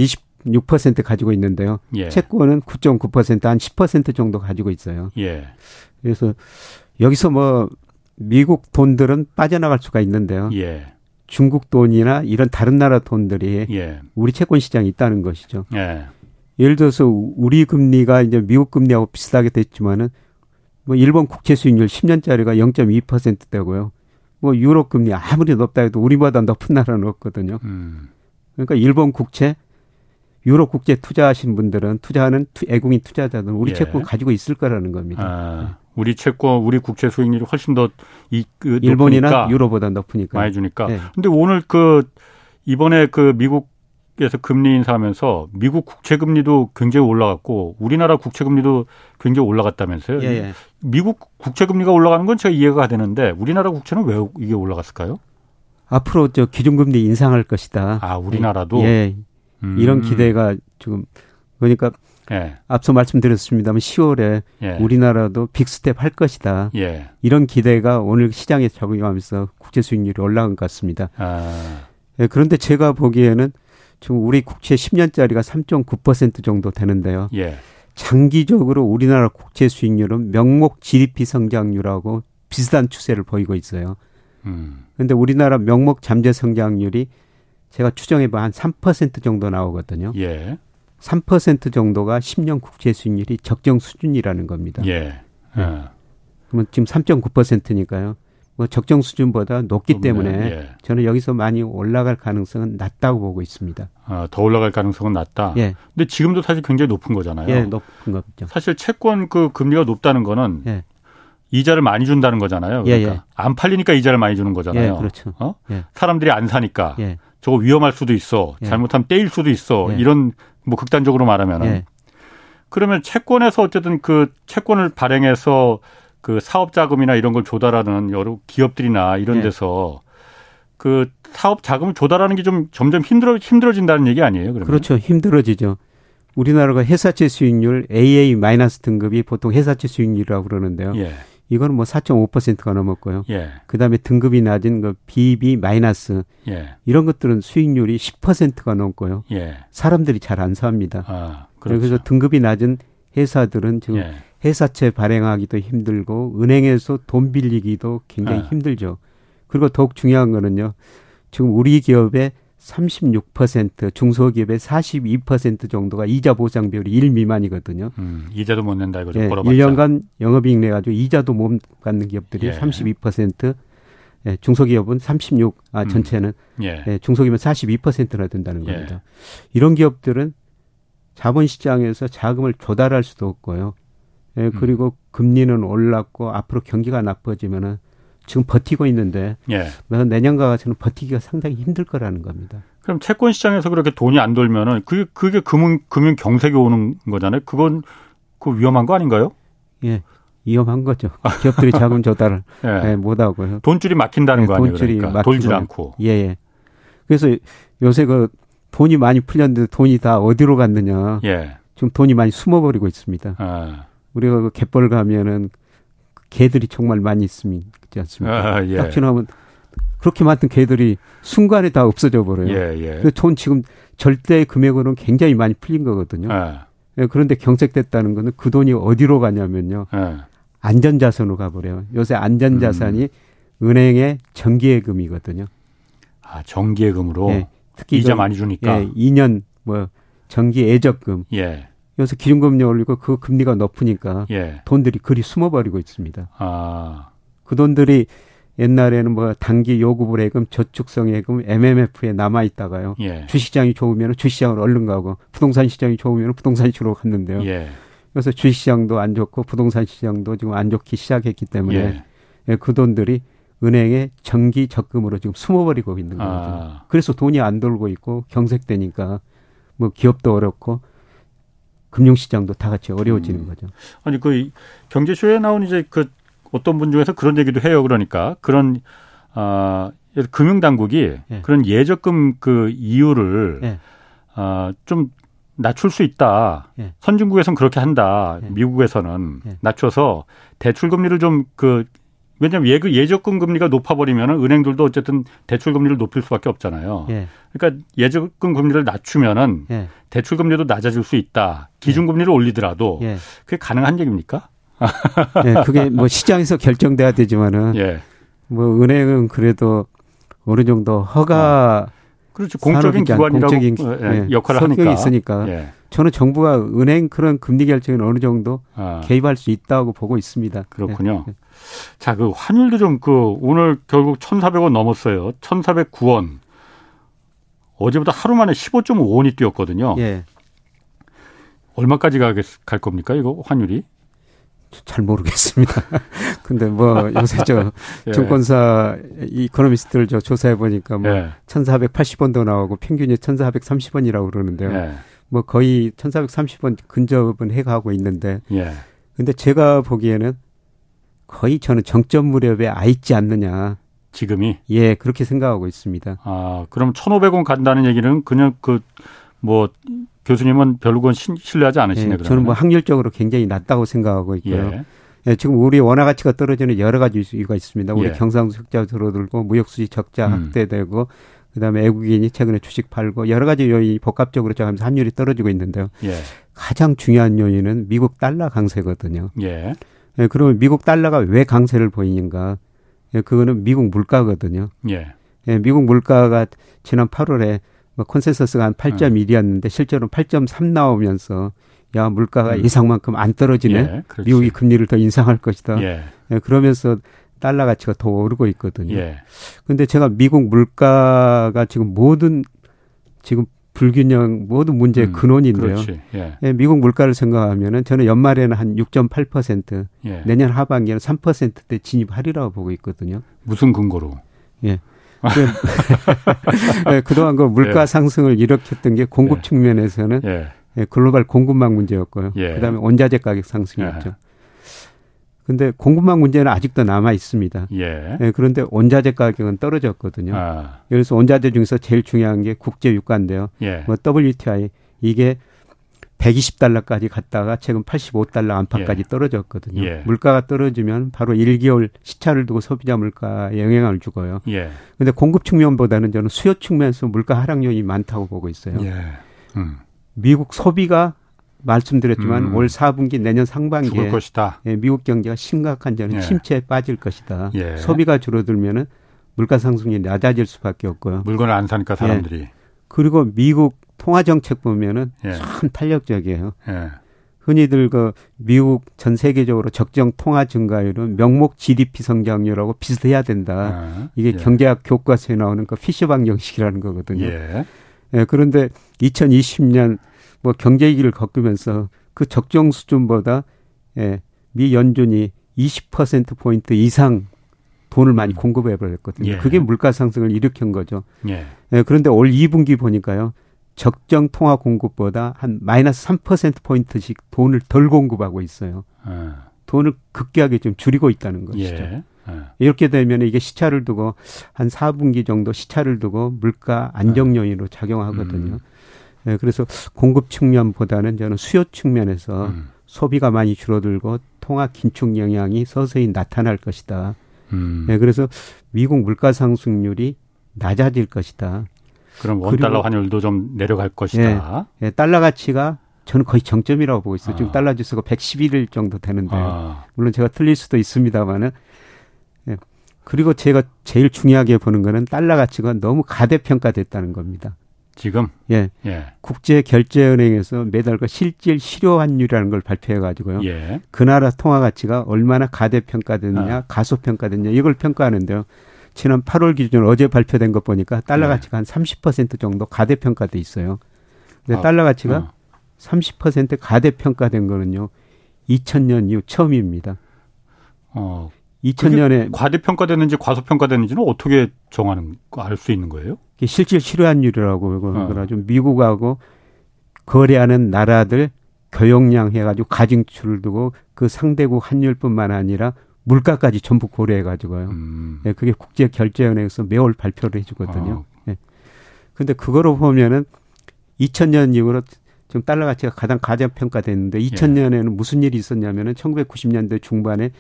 Speaker 3: 26% 가지고 있는데요.
Speaker 1: 예.
Speaker 3: 채권은 9.9%한 10% 정도 가지고 있어요.
Speaker 1: 예.
Speaker 3: 그래서 여기서 뭐 미국 돈들은 빠져나갈 수가 있는데요.
Speaker 1: 예.
Speaker 3: 중국 돈이나 이런 다른 나라 돈들이
Speaker 1: 예.
Speaker 3: 우리 채권 시장에 있다는 것이죠.
Speaker 1: 예.
Speaker 3: 예를 들어서 우리 금리가 이제 미국 금리하고 비슷하게 됐지만은 뭐 일본 국채 수익률 10년짜리가 0.2%대고요. 뭐 유럽 금리 아무리 높다 해도 우리보다 높은 나라는 없거든요.
Speaker 1: 음.
Speaker 3: 그러니까 일본 국채, 유럽 국채 투자하신 분들은 투자하는 투, 외국인 투자자들은 우리
Speaker 1: 예.
Speaker 3: 채권 가지고 있을 거라는 겁니다.
Speaker 1: 아, 우리 채권, 우리 국채 수익률이 훨씬 더 이, 그,
Speaker 3: 일본이나
Speaker 1: 높으니까
Speaker 3: 유로보다 높으니까.
Speaker 1: 많이 주니까.
Speaker 3: 예.
Speaker 1: 근데 오늘 그 이번에 그 미국에서 금리 인상하면서 미국 국채 금리도 굉장히 올라갔고 우리나라 국채 금리도 굉장히 올라갔다면서요?
Speaker 3: 예, 예.
Speaker 1: 미국 국채 금리가 올라가는 건 제가 이해가 되는데 우리나라 국채는 왜 이게 올라갔을까요?
Speaker 3: 앞으로 저 기준금리 인상할 것이다.
Speaker 1: 아, 우리나라도
Speaker 3: 예,
Speaker 1: 음.
Speaker 3: 이런 기대가 지금 그러니까
Speaker 1: 예.
Speaker 3: 앞서 말씀드렸습니다만 10월에
Speaker 1: 예.
Speaker 3: 우리나라도 big step 할 것이다.
Speaker 1: 예.
Speaker 3: 이런 기대가 오늘 시장에 작용하면서 국채 수익률이 올라간 것 같습니다.
Speaker 1: 아.
Speaker 3: 예, 그런데 제가 보기에는 지금 우리 국채 10년짜리가 3.9% 정도 되는데요.
Speaker 1: 예.
Speaker 3: 장기적으로 우리나라 국채 수익률은 명목 GDP 성장률하고 비슷한 추세를 보이고 있어요.
Speaker 1: 음.
Speaker 3: 그런데 우리나라 명목 잠재 성장률이 제가 추정해 봐 한 3% 정도 나오거든요.
Speaker 1: 예.
Speaker 3: 3% 정도가 10년 국채 수익률이 적정 수준이라는 겁니다.
Speaker 1: 예.
Speaker 3: 네.
Speaker 1: 예.
Speaker 3: 그러면 지금 3.9%니까요. 뭐 적정 수준보다 높기. 때문에
Speaker 1: 예.
Speaker 3: 저는 여기서 많이 올라갈 가능성은 낮다고 보고 있습니다.
Speaker 1: 아, 더 올라갈 가능성은 낮다.
Speaker 3: 예,
Speaker 1: 근데 지금도 사실 굉장히 높은 거잖아요.
Speaker 3: 예, 높은 거죠.
Speaker 1: 사실 채권 그 금리가 높다는 거는
Speaker 3: 예.
Speaker 1: 이자를 많이 준다는 거잖아요.
Speaker 3: 예,
Speaker 1: 그러니까
Speaker 3: 예.
Speaker 1: 안 팔리니까 이자를 많이 주는 거잖아요.
Speaker 3: 예, 그렇죠.
Speaker 1: 어?
Speaker 3: 예.
Speaker 1: 사람들이 안 사니까
Speaker 3: 예,
Speaker 1: 저거 위험할 수도 있어.
Speaker 3: 예.
Speaker 1: 잘못하면 떼일 수도 있어.
Speaker 3: 예.
Speaker 1: 이런 뭐 극단적으로 말하면 은
Speaker 3: 예,
Speaker 1: 그러면 채권에서 어쨌든 그 채권을 발행해서 그 사업 자금이나 이런 걸 조달하는 여러 기업들이나 이런
Speaker 3: 예.
Speaker 1: 데서 그 사업 자금을 조달하는 게 좀 점점 힘들어 힘들어진다는 얘기 아니에요? 그러면
Speaker 3: 그렇죠. 힘들어지죠. 우리나라가 회사채 수익률 AA 마이너스 등급이 보통 회사채 수익률이라고 그러는데요.
Speaker 1: 예,
Speaker 3: 이거는 뭐 4.5%가 넘었고요.
Speaker 1: 예,
Speaker 3: 그다음에 등급이 낮은 그 BB 마이너스
Speaker 1: 예,
Speaker 3: 이런 것들은 수익률이 10%가 넘고요.
Speaker 1: 예.
Speaker 3: 사람들이 잘 안 삽니다.
Speaker 1: 아,
Speaker 3: 그래서
Speaker 1: 그렇죠.
Speaker 3: 등급이 낮은 회사들은 지금
Speaker 1: 예,
Speaker 3: 회사채 발행하기도 힘들고 은행에서 돈 빌리기도 굉장히
Speaker 1: 아.
Speaker 3: 힘들죠. 그리고 더욱 중요한 거는요. 지금 우리 기업의 36% 중소기업의 42% 정도가 이자 보상 비율이 1 미만이거든요.
Speaker 1: 음, 이자도 못 낸다 이거죠.
Speaker 3: 예,
Speaker 1: 벌어봤자.
Speaker 3: 1년간 영업이익 내 가지고 이자도 못 갖는 기업들이
Speaker 1: 예.
Speaker 3: 32%, 예, 중소기업은 36, 아
Speaker 1: 음.
Speaker 3: 전체는
Speaker 1: 예,
Speaker 3: 예, 중소기업은 42%나 된다는
Speaker 1: 예.
Speaker 3: 겁니다. 이런 기업들은 자본시장에서 자금을 조달할 수도 없고요.
Speaker 1: 음.
Speaker 3: 예, 그리고 금리는 올랐고 앞으로 경기가 나빠지면은 지금 버티고 있는데
Speaker 1: 예.
Speaker 3: 내년과 같이는 버티기가 상당히 힘들 거라는 겁니다.
Speaker 1: 그럼 채권 시장에서 그렇게 돈이 안 돌면은 그게 그게 금융 금융 경색이 오는 거잖아요. 그건 그 위험한 거 아닌가요?
Speaker 3: 예, 위험한 거죠. 기업들이 자금 조달을
Speaker 1: 예.
Speaker 3: 예, 못 하고요.
Speaker 1: 돈줄이 막힌다는
Speaker 3: 예,
Speaker 1: 거 아니에요.
Speaker 3: 돈줄이
Speaker 1: 그러니까. 돌질 않고.
Speaker 3: 예, 예. 그래서 요새 그 돈이 많이 풀렸는데 돈이 다 어디로 갔느냐.
Speaker 1: 예.
Speaker 3: 지금 돈이 많이 숨어버리고 있습니다.
Speaker 1: 아,
Speaker 3: 우리가 그 갯벌 가면은 개들이 정말 많이 있습니다. 그렇지 않습니까?
Speaker 1: 아, 예.
Speaker 3: 딱 지나면 그렇게 많던 개들이 순간에 다 없어져 버려요.
Speaker 1: 예, 예.
Speaker 3: 그돈 지금 절대 금액으로는 굉장히 많이 풀린 거거든요.
Speaker 1: 예.
Speaker 3: 예, 그런데 경색됐다는 거는 그 돈이 어디로 가냐면요.
Speaker 1: 예.
Speaker 3: 안전자산으로 가버려요. 요새 안전자산이
Speaker 1: 음.
Speaker 3: 은행의 정기예금이거든요.
Speaker 1: 아, 정기예금으로
Speaker 3: 예, 특히
Speaker 1: 이자
Speaker 3: 그,
Speaker 1: 많이 주니까.
Speaker 3: 예, 2년 뭐 정기 예적금.
Speaker 1: 예.
Speaker 3: 요새 기준금리 올리고 그 금리가 높으니까
Speaker 1: 예.
Speaker 3: 돈들이 그리 숨어버리고 있습니다.
Speaker 1: 아,
Speaker 3: 그 돈들이 옛날에는 뭐 단기 요구불 예금, 저축성 예금, MMF에 남아 있다가요.
Speaker 1: 예.
Speaker 3: 주시장이 좋으면 주시장으로 얼른 가고 부동산 시장이 좋으면 부동산 시장으로 갔는데요.
Speaker 1: 예.
Speaker 3: 그래서 주시장도 안 좋고 부동산 시장도 지금 안 좋기 시작했기 때문에
Speaker 1: 예.
Speaker 3: 예, 그 돈들이 은행에 정기 적금으로 지금 숨어버리고 있는 거죠.
Speaker 1: 아,
Speaker 3: 그래서 돈이 안 돌고 있고 경색되니까 뭐 기업도 어렵고 금융시장도 다 같이 어려워지는
Speaker 1: 음.
Speaker 3: 거죠.
Speaker 1: 아니 그 경제쇼에 나온 이제 그 어떤 분 중에서 그런 얘기도 해요. 그러니까 그런 아 금융 당국이
Speaker 3: 예.
Speaker 1: 그런 예적금 그 이율을
Speaker 3: 예.
Speaker 1: 아좀 낮출 수 있다.
Speaker 3: 예.
Speaker 1: 선진국에서는 그렇게 한다.
Speaker 3: 예.
Speaker 1: 미국에서는
Speaker 3: 예.
Speaker 1: 낮춰서 대출 금리를 좀그 왜냐하면 예, 예적금 금리가 높아버리면 은행들도 어쨌든 대출 금리를 높일 수밖에 없잖아요.
Speaker 3: 예,
Speaker 1: 그러니까 예적금 금리를 낮추면은
Speaker 3: 예,
Speaker 1: 대출 금리도 낮아질 수 있다. 기준 금리를 올리더라도
Speaker 3: 예.
Speaker 1: 그게 가능한 얘기입니까?
Speaker 3: 예, 그게 뭐 시장에서 결정돼야 되지만은 예. 뭐 은행은 그래도 어느 정도 허가 어.
Speaker 1: 그렇죠. 공적인 기관이라고 공적인 예, 예, 역할을 하니까
Speaker 3: 있으니까 예. 저는 정부가 은행 그런 금리 결정에 어느 정도 아. 개입할 수 있다고 보고 있습니다.
Speaker 1: 그렇군요. 예. 자, 그 환율도 좀 그 오늘 결국 1,400원 넘었어요. 1,409원. 어제보다 하루 만에 15.5원이 뛰었거든요. 예. 얼마까지 가겠, 갈 겁니까, 이거 환율이?
Speaker 3: 잘 모르겠습니다. 근데 뭐 요새 저 예. 증권사 이코노미스트를 저 조사해 보니까 뭐 예. 1,480원도 나오고 평균이 1,430원이라고 그러는데요. 예. 뭐 거의 1,430원 근접은 해가고 있는데. 예. 근데 제가 보기에는 거의 저는 정점 무렵에 아 있지 않느냐.
Speaker 1: 지금이?
Speaker 3: 예, 그렇게 생각하고 있습니다.
Speaker 1: 아, 그럼 1,500원 간다는 얘기는 그냥 그, 뭐, 교수님은 별로 신뢰하지 않으시네, 예,
Speaker 3: 저는 뭐 확률적으로 굉장히 낮다고 생각하고 있고요. 예. 예, 지금 우리 원화 가치가 떨어지는 여러 가지 이유가 있습니다. 우리 예. 경상도 적자 줄어들고 무역수지 적자 음. 확대되고 그다음에 외국인이 최근에 주식 팔고 여러 가지 요인이 복합적으로 작용하면서 환율이 떨어지고 있는데요. 예. 가장 중요한 요인은 미국 달러 강세거든요. 예. 예, 그러면 미국 달러가 왜 강세를 보이는가? 예, 그거는 미국 물가거든요. 예. 예, 미국 물가가 지난 8월에 뭐 consensus가 한 8.1이었는데 실제로 8.3 나오면서 야 물가가 음. 예상만큼 안 떨어지네. 예, 미국이 금리를 더 인상할 것이다. 예. 예, 그러면서 달러 가치가 더 오르고 있거든요. 예. 근데 제가 미국 물가가 지금 모든 지금 불균형 모든 문제의 음, 근원인데요. 예. 예. 미국 물가를 생각하면은 저는 연말에는 한 6.8%, 예. 내년 하반기에는 3%대 진입하리라고 보고 있거든요.
Speaker 1: 무슨 근거로? 예.
Speaker 3: 네, 그동안 그 물가 예. 상승을 일으켰던 게 공급 예. 측면에서는 예. 예. 글로벌 공급망 문제였고요. 예. 그다음에 원자재 가격 상승이었죠. 근데 공급망 문제는 아직도 남아 있습니다. 예. 예. 그런데 원자재 가격은 떨어졌거든요. 아. 그래서 원자재 중에서 제일 중요한 게 국제 유가인데요. 예. 뭐 WTI 이게 120달러까지 갔다가 최근 85달러 안팎까지 예. 떨어졌거든요. 예. 물가가 떨어지면 바로 1개월 시차를 두고 소비자 물가에 영향을 주고요. 예. 근데 공급 측면보다는 저는 수요 측면에서 물가 하락 요인이 많다고 보고 있어요. 예. 음. 미국 소비가 말씀드렸지만 음. 올 4분기 내년 상반기에 예, 미국 경제가 심각한 저는 예. 침체에 빠질 것이다. 예. 소비가 줄어들면은 물가 상승이 낮아질 수밖에 없고요.
Speaker 1: 물건을 안 사니까 사람들이.
Speaker 3: 그리고 미국 통화 정책 보면은 예. 참 탄력적이에요. 예. 흔히들 그 미국 전 세계적으로 적정 통화 증가율은 명목 GDP 성장률하고 비슷해야 된다. 아, 이게 예. 경제학 교과서에 나오는 그 피셔방 형식이라는 거거든요. 예. 예, 그런데 2020년 뭐 경제 위기를 겪으면서 그 적정 수준보다 예, 미 연준이 20% 포인트 이상 돈을 많이 음. 공급해 버렸거든요. 예. 그게 물가 상승을 일으킨 거죠. 예. 예, 그런데 올 2분기 보니까요. 적정 통화 공급보다 한 마이너스 3%포인트씩 돈을 덜 공급하고 있어요. 아. 돈을 급격하게 좀 줄이고 있다는 것이죠. 예. 아. 이렇게 되면 이게 시차를 두고 한 4분기 정도 시차를 두고 물가 안정 요인으로 작용하거든요. 음. 네, 그래서 공급 측면보다는 저는 수요 측면에서 음. 소비가 많이 줄어들고 통화 긴축 영향이 서서히 나타날 것이다. 음. 네, 그래서 미국 물가 상승률이 낮아질 것이다.
Speaker 1: 그럼 원 달러 환율도 좀 내려갈 것이다.
Speaker 3: 예, 예, 달러 가치가 저는 거의 정점이라고 보고 있어요. 아. 지금 달러 지수가 111일 정도 되는데 아. 물론 제가 틀릴 수도 있습니다만은 예. 그리고 제가 제일 중요하게 보는 거는 달러 가치가 너무 가대평가됐다는 겁니다.
Speaker 1: 지금
Speaker 3: 예, 예. 국제 결제 은행에서 매달 그 실질 실효 환율이라는 걸 발표해 가지고요. 예. 그 나라 통화 가치가 얼마나 가대평가됐느냐, 아. 가소평가됐냐 이걸 평가하는데요. 지난 8월 기준으로 어제 발표된 것 보니까 달러 네. 가치가 한 30% 정도 가대평가돼 있어요. 근데 아, 달러 가치가 어. 30% 가대평가된 거는요. 2000년 이후 처음입니다. 어. 2000년에
Speaker 1: 과대평가됐는지 과소평가됐는지는 어떻게 정하는 알 수 있는 거예요?
Speaker 3: 실질 실효환율이라고 그러나 어. 좀 미국하고 거래하는 나라들 교역량 해가지고 가중치를 두고 그 상대국 환율뿐만 아니라 물가까지 전부 고려해가지고요. 음. 예, 그게 국제 결제은행에서 매월 발표를 해주거든요. 아. 예. 근데 그거로 보면은 2000년 이후로 지금 달러 가치가 가장 가장 평가됐는데 2000년에는 예. 무슨 일이 있었냐면은 1990년대 중반에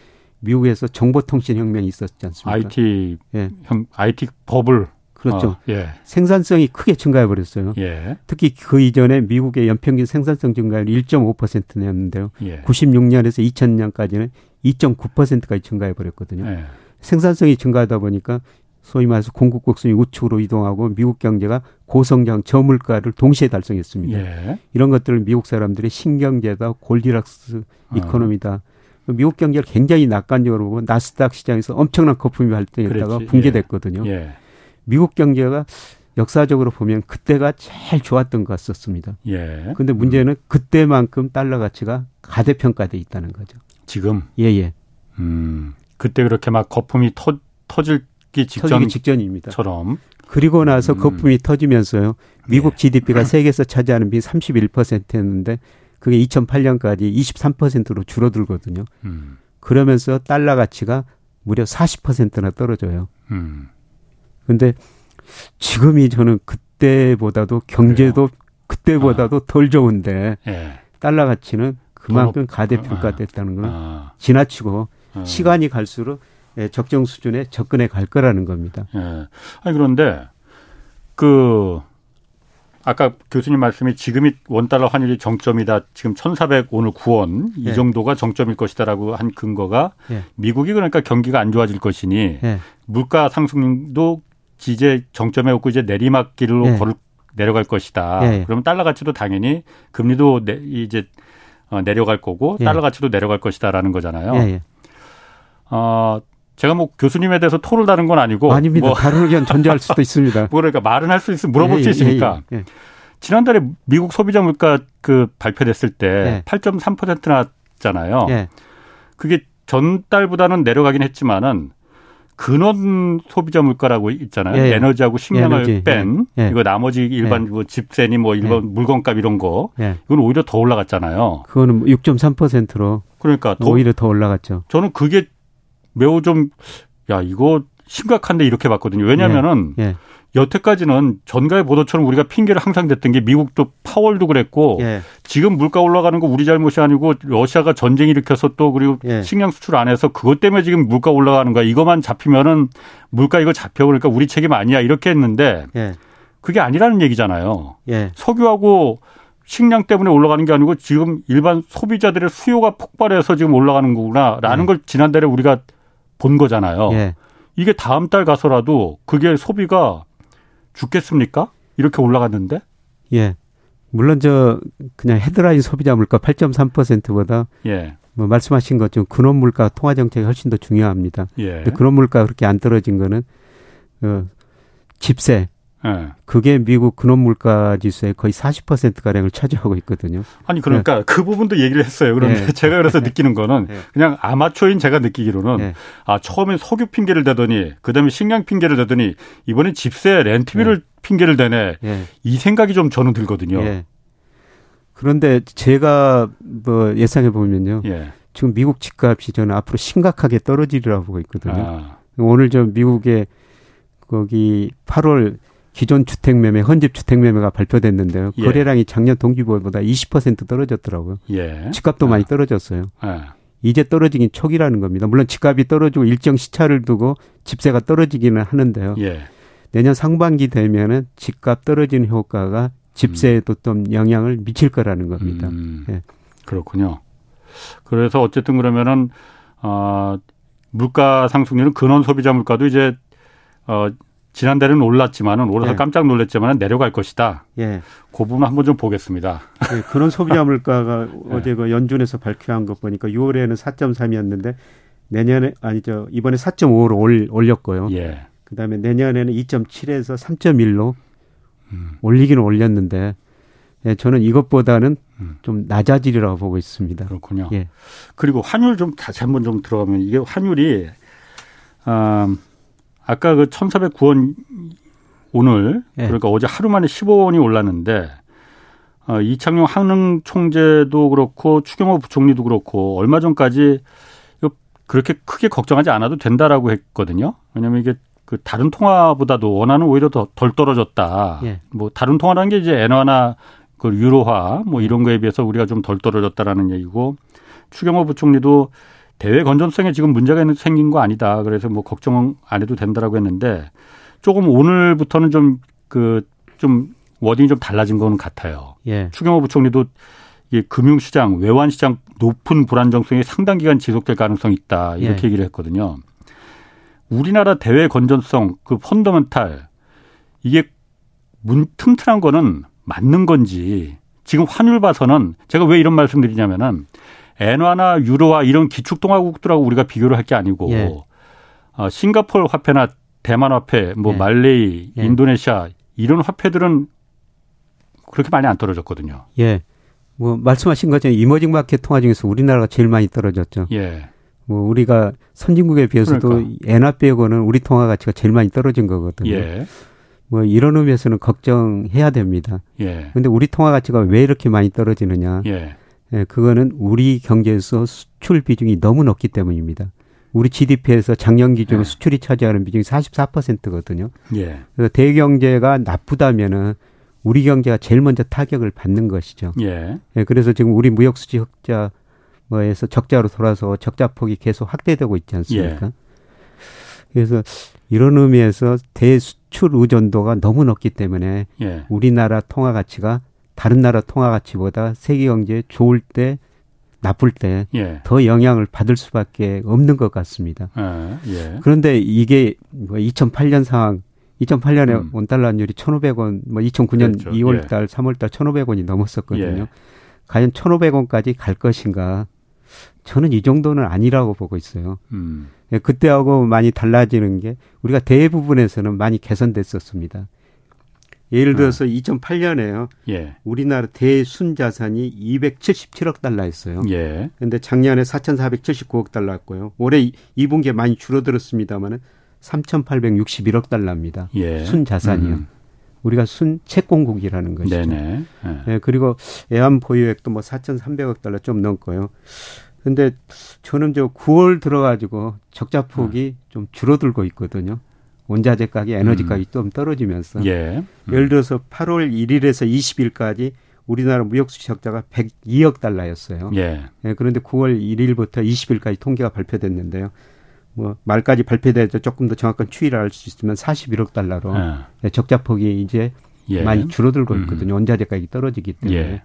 Speaker 3: 미국에서 정보통신 혁명이 있었지 않습니까?
Speaker 1: IT 예. 형 IT 버블
Speaker 3: 그렇죠.
Speaker 1: 어, 예.
Speaker 3: 생산성이 크게 증가해 버렸어요.
Speaker 1: 예.
Speaker 3: 특히 그 이전에 미국의 연평균 생산성 증가율이 1.5%였는데요.
Speaker 1: 예.
Speaker 3: 96년에서 2000년까지는 2.9%까지 증가해 버렸거든요.
Speaker 1: 예.
Speaker 3: 생산성이 증가하다 보니까 소위 말해서 공급 곡선이 우측으로 이동하고 미국 경제가 고성장 저물가를 동시에 달성했습니다.
Speaker 1: 예.
Speaker 3: 이런 것들을 미국 사람들이 신경제다 골디락스
Speaker 1: 어.
Speaker 3: 이코노미다. 미국 경제를 굉장히 낙관적으로 보고 나스닥 시장에서 엄청난 거품이 발생했다가. 붕괴됐거든요.
Speaker 1: 예.
Speaker 3: 미국 경제가 역사적으로 보면 그때가 제일 좋았던 것 같았습니다.
Speaker 1: 예.
Speaker 3: 근데 문제는 그때만큼 달러 가치가 가대평가돼 있다는 거죠.
Speaker 1: 지금
Speaker 3: 예, 예.
Speaker 1: 음. 그때 그렇게 막 거품이 터, 터질기
Speaker 3: 터지기 직전입니다.
Speaker 1: 직전처럼
Speaker 3: 그리고 나서
Speaker 1: 음.
Speaker 3: 거품이 터지면서요. 미국
Speaker 1: 예.
Speaker 3: GDP가 세계에서 차지하는 비 31%였는데 그게 2008년까지 23%로 줄어들거든요.
Speaker 1: 음.
Speaker 3: 그러면서 달러 가치가 무려 40%나 떨어져요.
Speaker 1: 음.
Speaker 3: 근데 지금이 저는 그때보다도 경제도 그때보다도 덜 좋은데
Speaker 1: 예.
Speaker 3: 달러 가치는 그만큼
Speaker 1: 높-
Speaker 3: 가대평가됐다는 건
Speaker 1: 아.
Speaker 3: 지나치고
Speaker 1: 어.
Speaker 3: 시간이 갈수록 예, 적정 수준에 접근해 갈 거라는 겁니다.
Speaker 1: 예. 아니 그런데 그 아까 교수님 말씀이 지금이 원달러 환율이 정점이다. 지금 1,400 오늘 9원 이
Speaker 3: 예.
Speaker 1: 정도가 정점일 것이다라고 한 근거가
Speaker 3: 예.
Speaker 1: 미국이 그러니까 경기가 안 좋아질 것이니
Speaker 3: 예.
Speaker 1: 물가 상승도 이제 정점에 없고 이제 내리막길로
Speaker 3: 예.
Speaker 1: 걸 내려갈 것이다.
Speaker 3: 예.
Speaker 1: 그러면 달러 가치도 당연히 금리도 내, 이제 어, 내려갈 거고
Speaker 3: 예.
Speaker 1: 달러 가치도 내려갈 것이다라는 거잖아요. 어, 제가 뭐 교수님에 대해서 토를 다는 건 아니고
Speaker 3: 아닙니다.
Speaker 1: 뭐
Speaker 3: 다른 의견 존재할 수도 있습니다.
Speaker 1: 뭐 그러니까 말은 할 수 있으면 물어볼
Speaker 3: 예,
Speaker 1: 수
Speaker 3: 예,
Speaker 1: 있으니까
Speaker 3: 예, 예.
Speaker 1: 지난달에 미국 소비자 물가 그 발표됐을 때
Speaker 3: 예.
Speaker 1: 8.3% 나왔잖아요.
Speaker 3: 예.
Speaker 1: 그게 전달보다는 내려가긴 했지만은 근원 소비자 물가라고 있잖아요.
Speaker 3: 예, 예.
Speaker 1: 에너지하고 식량을
Speaker 3: 에너지,
Speaker 1: 뺀
Speaker 3: 예, 예.
Speaker 1: 이거 나머지 일반 뭐 집세니 뭐 일반 물건값 이런 거
Speaker 3: 예.
Speaker 1: 이건 오히려 더 올라갔잖아요.
Speaker 3: 그거는 6.3%로
Speaker 1: 그러니까 더
Speaker 3: 오히려 더 올라갔죠.
Speaker 1: 저는 그게 매우 좀 야 이거 심각한데 이렇게 봤거든요. 왜냐면은
Speaker 3: 예.
Speaker 1: 여태까지는 전가의 보도처럼 우리가 핑계를 항상 댔던 게 미국도 파월도 그랬고
Speaker 3: 예.
Speaker 1: 지금 물가 올라가는 거 우리 잘못이 아니고 러시아가 전쟁 일으켜서 또 그리고
Speaker 3: 예.
Speaker 1: 식량 수출 안 해서 그것 때문에 지금 물가 올라가는 거야. 이것만 잡히면은 물가 이거 잡혀 그러니까 우리 책임 아니야 이렇게 했는데
Speaker 3: 예.
Speaker 1: 그게 아니라는 얘기잖아요.
Speaker 3: 예.
Speaker 1: 석유하고 식량 때문에 올라가는 게 아니고 지금 일반 소비자들의 수요가 폭발해서 지금 올라가는 거구나라는
Speaker 3: 예.
Speaker 1: 걸 지난달에 우리가 본 거잖아요.
Speaker 3: 예.
Speaker 1: 이게 다음 달 가서라도 그게 소비가 죽겠습니까? 이렇게 올라갔는데?
Speaker 3: 예. 물론 저 그냥 헤드라인 소비자 물가 8.3%보다
Speaker 1: 예.
Speaker 3: 뭐 말씀하신 것처럼 근원 물가 통화 정책이 훨씬 더 중요합니다.
Speaker 1: 예.
Speaker 3: 근데 근원 물가 그렇게 안 떨어진 거는 어 집세
Speaker 1: 예.
Speaker 3: 그게 미국 근원 물가 지수의 거의 40% 가량을 차지하고 있거든요.
Speaker 1: 아니 그러니까 그 부분도 얘기를 했어요. 그런데
Speaker 3: 예.
Speaker 1: 제가 그래서 느끼는 거는
Speaker 3: 예.
Speaker 1: 그냥 아마추어인 제가 느끼기로는
Speaker 3: 예.
Speaker 1: 아 처음에 석유 핑계를 대더니 그다음에 식량 핑계를 대더니 이번엔 집세 렌트비를 핑계를 대네
Speaker 3: 예.
Speaker 1: 이 생각이 좀 저는 들거든요.
Speaker 3: 예. 그런데 제가 뭐 예상해 보면요.
Speaker 1: 예.
Speaker 3: 지금 미국 집값이 저는 앞으로 심각하게 떨어지리라고 보고 있거든요.
Speaker 1: 아,
Speaker 3: 오늘 저 미국의 거기 8월 기존 주택 매매, 헌집 주택 매매가 발표됐는데요.
Speaker 1: 예.
Speaker 3: 거래량이 작년 동기보다 20% 떨어졌더라고요.
Speaker 1: 예.
Speaker 3: 집값도
Speaker 1: 아.
Speaker 3: 많이 떨어졌어요.
Speaker 1: 예.
Speaker 3: 이제 떨어지긴 초기라는 겁니다. 물론 집값이 떨어지고 일정 시차를 두고 집세가 떨어지기는 하는데요.
Speaker 1: 예.
Speaker 3: 내년 상반기 되면은 집값 떨어지는 효과가 집세에도 좀 영향을 미칠 거라는 겁니다.
Speaker 1: 음,
Speaker 3: 예.
Speaker 1: 그렇군요. 그래서 어쨌든 그러면은 어, 물가 상승률은 근원 소비자 물가도 이제 어, 지난달에는 올랐지만은 올라서
Speaker 3: 예.
Speaker 1: 깜짝 놀랐지만은 내려갈 것이다.
Speaker 3: 예.
Speaker 1: 그 부분 한번 좀 보겠습니다.
Speaker 3: 예, 그런 소비자 물가가
Speaker 1: 네.
Speaker 3: 어제 그 연준에서 발표한 것 보니까 6월에는 4.3이었는데 내년에 아니죠 이번에 4.5로 올, 올렸고요.
Speaker 1: 예.
Speaker 3: 그다음에 내년에는 2.7에서 3.1로
Speaker 1: 음.
Speaker 3: 올리기는 올렸는데 예, 저는 이것보다는
Speaker 1: 음.
Speaker 3: 좀 낮아지리라고 보고 있습니다.
Speaker 1: 그렇군요.
Speaker 3: 예.
Speaker 1: 그리고 환율 좀 다시 한번 좀 들어가면 이게 환율이 아, 아까 그 1,409원 오늘
Speaker 3: 예.
Speaker 1: 그러니까 어제 하루 만에 15원이 올랐는데 어, 이창용 한흥 총재도 그렇고 추경호 부총리도 그렇고 얼마 전까지 그렇게 크게 걱정하지 않아도 된다라고 했거든요. 왜냐하면 이게 그 다른 통화보다도 원화는 오히려 더 덜 떨어졌다.
Speaker 3: 예.
Speaker 1: 뭐 다른 통화라는 게 이제 엔화나 그 유로화 뭐 이런 거에 비해서 우리가 좀 덜 떨어졌다라는 얘기고 추경호 부총리도 대외 건전성에 지금 문제가 생긴 거 아니다. 그래서 뭐 걱정 안 해도 된다라고 했는데 조금 오늘부터는 좀 그 좀 워딩이 좀 달라진 거는 같아요.
Speaker 3: 예.
Speaker 1: 추경호 부총리도 이 금융시장, 외환시장 높은 불안정성이 상당 기간 지속될 가능성이 있다 이렇게
Speaker 3: 예.
Speaker 1: 얘기를 했거든요. 우리나라 대외 건전성, 그 펀더멘탈 이게 문 튼튼한 거는 맞는 건지 지금 환율 봐서는 제가 왜 이런 말씀드리냐면은 엔화나 유로화 이런 기축동화국들하고 우리가 비교를 할 게 아니고
Speaker 3: 예.
Speaker 1: 어, 싱가포르 화폐나 대만 화폐, 뭐
Speaker 3: 예.
Speaker 1: 말레이,
Speaker 3: 예.
Speaker 1: 인도네시아 이런 화폐들은 그렇게 많이 안 떨어졌거든요.
Speaker 3: 예. 뭐 말씀하신 것처럼 이머징 마켓 통화 중에서 우리나라가 제일 많이 떨어졌죠.
Speaker 1: 예.
Speaker 3: 뭐 우리가 선진국에 비해서도
Speaker 1: 그러니까.
Speaker 3: 엔화 빼고는 우리 통화 가치가 제일 많이 떨어진 거거든요.
Speaker 1: 예.
Speaker 3: 뭐 이런 의미에서는 걱정해야 됩니다.
Speaker 1: 예.
Speaker 3: 근데 우리 통화 가치가 왜 이렇게 많이 떨어지느냐?
Speaker 1: 예.
Speaker 3: 예, 그거는 우리 경제에서 수출 비중이 너무 높기 때문입니다. 우리 GDP에서 작년 기준
Speaker 1: 네.
Speaker 3: 수출이 차지하는 비중이 44%거든요.
Speaker 1: 예.
Speaker 3: 그래서 대경제가 나쁘다면은 우리 경제가 제일 먼저 타격을 받는 것이죠.
Speaker 1: 예.
Speaker 3: 예, 그래서 지금 우리 무역 수지 흑자 뭐에서 적자로 돌아서 적자 폭이 계속 확대되고 있지 않습니까? 그래서 이런 의미에서 대수출 의존도가 너무 높기 때문에
Speaker 1: 예.
Speaker 3: 우리나라 통화 가치가 다른 나라 통화 가치보다 세계 경제에 좋을 때 나쁠 때더
Speaker 1: 예.
Speaker 3: 영향을 받을 수밖에 없는 것 같습니다.
Speaker 1: 예. 예.
Speaker 3: 그런데 이게 뭐 2008년 상황 2008년에
Speaker 1: 음.
Speaker 3: 원달러 환율이 1,500원, 뭐 2009년
Speaker 1: 그렇죠.
Speaker 3: 2월 달, 3월 달 1,500원이 넘었었거든요.
Speaker 1: 예.
Speaker 3: 과연 1,500원까지 갈 것인가? 저는 이 정도는 아니라고 보고 있어요.
Speaker 1: 음.
Speaker 3: 예, 그때하고 많이 달라지는 게 우리가 대부분에서는 많이 개선됐었습니다. 예를
Speaker 1: 네.
Speaker 3: 들어서 2008년에요.
Speaker 1: 예.
Speaker 3: 우리나라 대순 자산이 277억 달러였어요.
Speaker 1: 예.
Speaker 3: 근데 작년에 4,479억 달러였고요. 올해 이- 2분기에 많이 줄어들었습니다만은 3,861억 달러입니다.
Speaker 1: 예.
Speaker 3: 순 자산이요.
Speaker 1: 음.
Speaker 3: 우리가 순 채권국이라는 것이죠.
Speaker 1: 네네. 예.
Speaker 3: 예, 그리고 애완 보유액도 뭐 4,300억 달러 좀 넘고요. 근데 저는 저 9월 들어가지고 적자 폭이 좀 줄어들고 있거든요. 원자재 가격, 에너지
Speaker 1: 음.
Speaker 3: 가격이 좀 떨어지면서.
Speaker 1: 예.
Speaker 3: 예를 들어서 8월 1일에서 20일까지 우리나라 무역 수지 적자가 102억 달러였어요.
Speaker 1: 예.
Speaker 3: 예, 그런데 9월 1일부터 20일까지 통계가 발표됐는데요. 뭐 말까지 발표돼서 조금 더 정확한 추이를 알 수 있으면 41억 달러로 예, 적자 폭이 이제
Speaker 1: 예.
Speaker 3: 많이 줄어들고
Speaker 1: 음.
Speaker 3: 있거든요. 원자재 가격이 떨어지기 때문에.
Speaker 1: 예.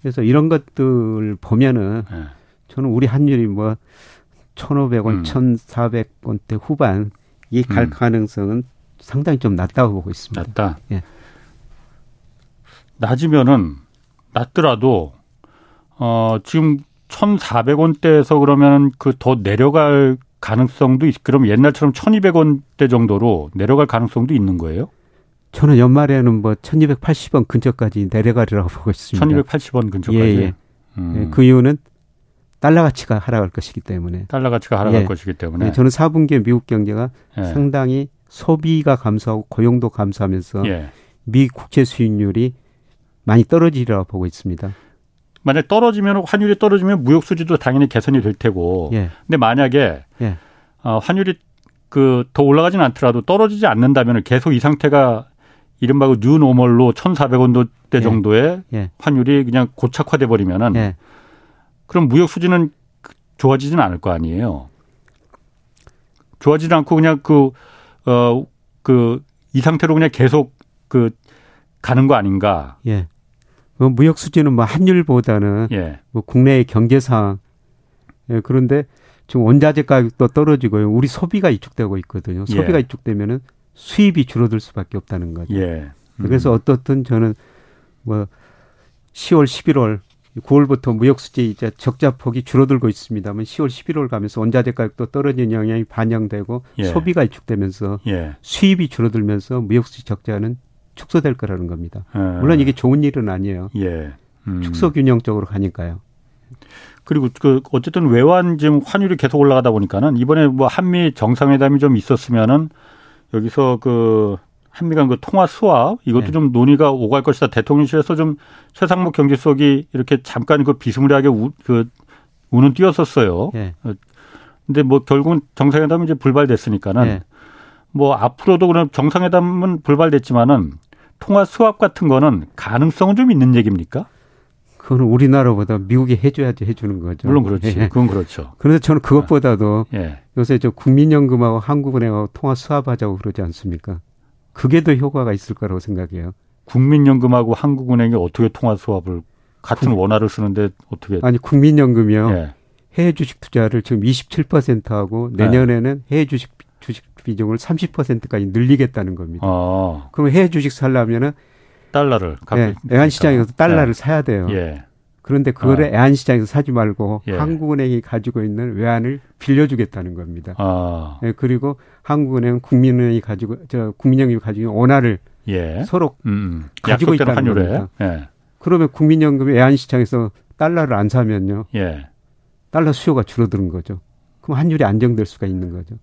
Speaker 3: 그래서 이런 것들 보면은
Speaker 1: 예.
Speaker 3: 저는 우리 환율이 뭐 1,500원,
Speaker 1: 음.
Speaker 3: 1,400원대 후반 이갈
Speaker 1: 음.
Speaker 3: 가능성은 상당히 좀 낮다고 보고 있습니다.
Speaker 1: 낮다.
Speaker 3: 예.
Speaker 1: 낮으면은 낮더라도 어 지금 1,400원대에서 그러면 그 더 내려갈 가능성도 있. 그럼 옛날처럼 1,200원대 정도로 내려갈 가능성도 있는 거예요?
Speaker 3: 저는 연말에는 뭐 1,280원 근처까지 내려가리라고 보고 있습니다.
Speaker 1: 1,280원 근처까지.
Speaker 3: 예, 예.
Speaker 1: 음.
Speaker 3: 예, 그 이유는 달러 가치가 하락할 것이기 때문에.
Speaker 1: 달러 가치가 하락할
Speaker 3: 예.
Speaker 1: 것이기 때문에.
Speaker 3: 예, 저는 4분기에 미국 경제가
Speaker 1: 예.
Speaker 3: 상당히 소비가 감소하고 고용도 감소하면서
Speaker 1: 예.
Speaker 3: 미 국채 수익률이 많이 떨어지리라고 보고 있습니다.
Speaker 1: 만약 떨어지면 환율이 떨어지면 무역 수지도 당연히 개선이 될 테고.
Speaker 3: 예.
Speaker 1: 근데 만약에
Speaker 3: 예.
Speaker 1: 어, 환율이 그 더 올라가진 않더라도 떨어지지 않는다면 계속 이 상태가 이른바 그 뉴노멀로 1,400원대
Speaker 3: 예.
Speaker 1: 정도의
Speaker 3: 예.
Speaker 1: 환율이 그냥 고착화돼 버리면은
Speaker 3: 예.
Speaker 1: 그럼 무역 수지는 좋아지진 않을 거 아니에요. 좋아지지 않고 그냥 그 어 그 이 상태로 그냥 계속 그 가는 거 아닌가?
Speaker 3: 예. 뭐 무역 수지는 뭐 환율보다는
Speaker 1: 예.
Speaker 3: 뭐 국내의 경제 상황. 예, 그런데 지금 원자재 가격도 떨어지고요. 우리 소비가 위축되고 있거든요.
Speaker 1: 예.
Speaker 3: 소비가 위축되면은 수입이 줄어들 수밖에 없다는 거죠.
Speaker 1: 예. 음.
Speaker 3: 그래서 어떻든 저는 뭐 10월, 11월, 9월부터 무역 수지 이제 적자 폭이 줄어들고 있습니다만 10월, 11월 가면서 원자재 가격도 떨어지는 영향이 반영되고
Speaker 1: 예.
Speaker 3: 소비가 위축되면서
Speaker 1: 예.
Speaker 3: 수입이 줄어들면서 무역 수지 적자는 축소될 거라는 겁니다.
Speaker 1: 예.
Speaker 3: 물론 이게 좋은 일은 아니에요.
Speaker 1: 예. 음.
Speaker 3: 축소 균형 쪽으로 가니까요.
Speaker 1: 그리고 그 어쨌든 외환 지금 환율이 계속 올라가다 보니까는 이번에 뭐 한미 정상회담이 좀 있었으면은 여기서 그 한미 간 그 통화 수합 이것도
Speaker 3: 네.
Speaker 1: 좀 논의가 오갈 것이다. 대통령실에서 좀 최상목 경제수석이 이렇게 잠깐 그 비스무리하게 우, 그 우는 띄었었어요.
Speaker 3: 예.
Speaker 1: 근데 뭐 결국은 정상회담이 이제 불발됐으니까는
Speaker 3: 예.
Speaker 1: 뭐 앞으로도 그럼 정상회담은 불발됐지만은 통화 수합 같은 거는 가능성은 좀 있는 얘기입니까?
Speaker 3: 그거는 우리나라보다 미국이 해줘야지 해주는 거죠.
Speaker 1: 물론 그렇지.
Speaker 3: 예.
Speaker 1: 그건 그렇죠.
Speaker 3: 그런데 저는 그것보다도
Speaker 1: 예.
Speaker 3: 요새 저 국민연금하고 한국은행하고 통화 수합하자고 그러지 않습니까? 그게 더 효과가 있을 거라고 생각해요.
Speaker 1: 국민연금하고 한국은행이 어떻게 통화 수합을 같은 국, 원화를 쓰는데 어떻게
Speaker 3: 아니 국민연금이요. 예. 해외 주식 투자를 지금 27% 하고 내년에는 예. 해외 주식 주식 비중을 30%까지 늘리겠다는 겁니다. 아. 그럼 해외 주식 살려면은
Speaker 1: 달러를
Speaker 3: 예, 애한 시장에서 달러를 예. 사야 돼요. 예. 그런데 그거를 아. 애한 시장에서 사지 말고 예. 한국은행이 가지고 있는 외환을 빌려주겠다는 겁니다. 아. 예, 그리고 한국은행, 국민은행이 가지고 저 국민연금이 가지고 있는 원화를 예. 서로 음, 음. 가지고 있다는 환율에. 겁니다. 예. 그러면 국민연금이 애한 시장에서 달러를 안 사면요, 예. 달러 수요가 줄어드는 거죠. 그럼 환율이 안정될 수가 있는 거죠.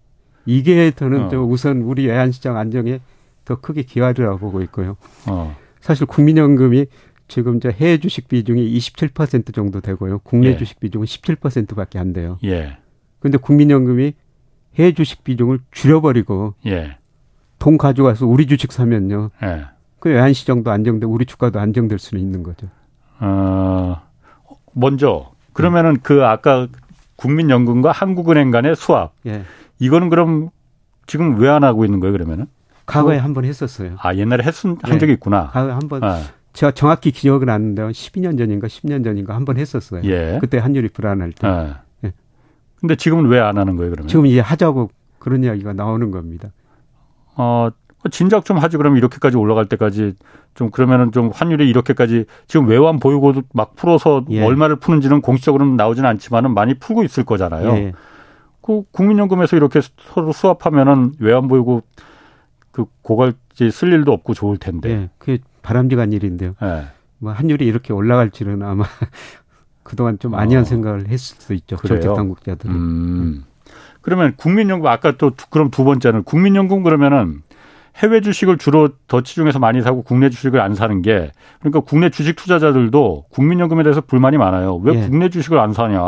Speaker 3: 이게 저는 어. 우선 우리 애한 시장 안정에 더 크게 기여하리라고 보고 있고요. 어. 사실 국민연금이 지금 이제 해외 주식 비중이 27% 정도 되고요. 국내 예. 주식 비중은 17%밖에 안 돼요. 예. 근데 국민연금이 해외 주식 비중을 줄여버리고 예. 돈 가져가서 우리 주식 사면요. 예. 그 외환 시장도 안정되고 우리 주가도 안정될 수는 있는 거죠.
Speaker 1: 어, 먼저 그러면은 음. 그 아까 국민연금과 한국은행 간의 수합. 예. 이거는 그럼 지금 왜 안 하고 있는 거예요, 그러면은?
Speaker 3: 과거에 그, 한번 했었어요.
Speaker 1: 아, 옛날에 했, 한 예. 적이 있구나.
Speaker 3: 과거에 한 번. 아. 제가 정확히 기억은 안 나는데 12년 전인가 10년 전인가 한 번 했었어요. 예. 그때 환율이 불안할 때. 예.
Speaker 1: 예. 근데 지금은 왜 안 하는 거예요, 그러면?
Speaker 3: 지금 이제 하자고 그런 이야기가 나오는 겁니다.
Speaker 1: 어, 진작 좀 하지 그러면 이렇게까지 올라갈 때까지 좀 그러면은 좀 환율이 이렇게까지 지금 외환 보유고도 막 풀어서 예. 얼마를 푸는지는 공식적으로는 나오지는 않지만은 많이 풀고 있을 거잖아요. 예. 그 국민연금에서 이렇게 서로 수합하면은 외환 보유고 그 고갈지 쓸 일도 없고 좋을 텐데. 예.
Speaker 3: 그게 바람직한 일인데요. 예. 뭐 환율이 이렇게 올라갈 줄은 아마 그동안 좀 아니한 어. 생각을 했을 수도 있죠. 정책 당국자들은. 음.
Speaker 1: 그러면 국민연금 아까 또 그럼 두 번째는 국민연금 그러면은 해외 주식을 주로 더 치중해서 많이 사고 국내 주식을 안 사는 게 그러니까 국내 주식 투자자들도 국민연금에 대해서 불만이 많아요. 왜 예. 국내 주식을 안 사냐?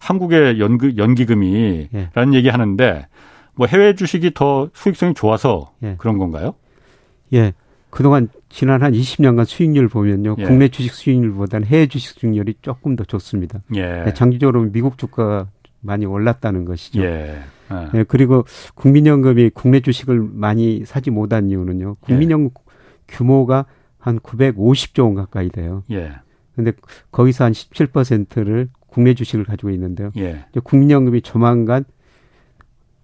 Speaker 1: 한국의 연기, 연기금이라는 예. 얘기 하는데 뭐 해외 주식이 더 수익성이 좋아서 예. 그런 건가요?
Speaker 3: 예. 그동안 지난 한 20년간 수익률 보면요. 예. 국내 주식 수익률보다는 해외 주식 수익률이 조금 더 좋습니다. 예. 예 장기적으로 미국 주가가 많이 올랐다는 것이죠. 예. 예. 예. 그리고 국민연금이 국내 주식을 많이 사지 못한 이유는요. 국민연금 규모가 한 950조 원 가까이 돼요. 예. 근데 거기서 한 17%를 국내 주식을 가지고 있는데요. 예. 국민연금이 조만간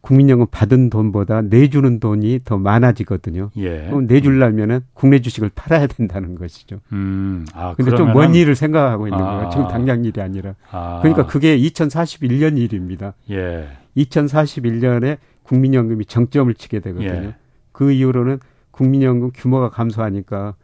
Speaker 3: 국민연금 받은 돈보다 내주는 돈이 더 많아지거든요. 예. 그럼 내주려면은 국내 주식을 팔아야 된다는 것이죠. 음, 아, 근데 좀먼 일을 생각하고 있는 아, 거예요. 지금 당장 일이 아니라. 아. 그러니까 그게 2041년 일입니다. 예. 2041년에 국민연금이 정점을 치게 되거든요. 예. 그 이후로는 국민연금 규모가 감소하니까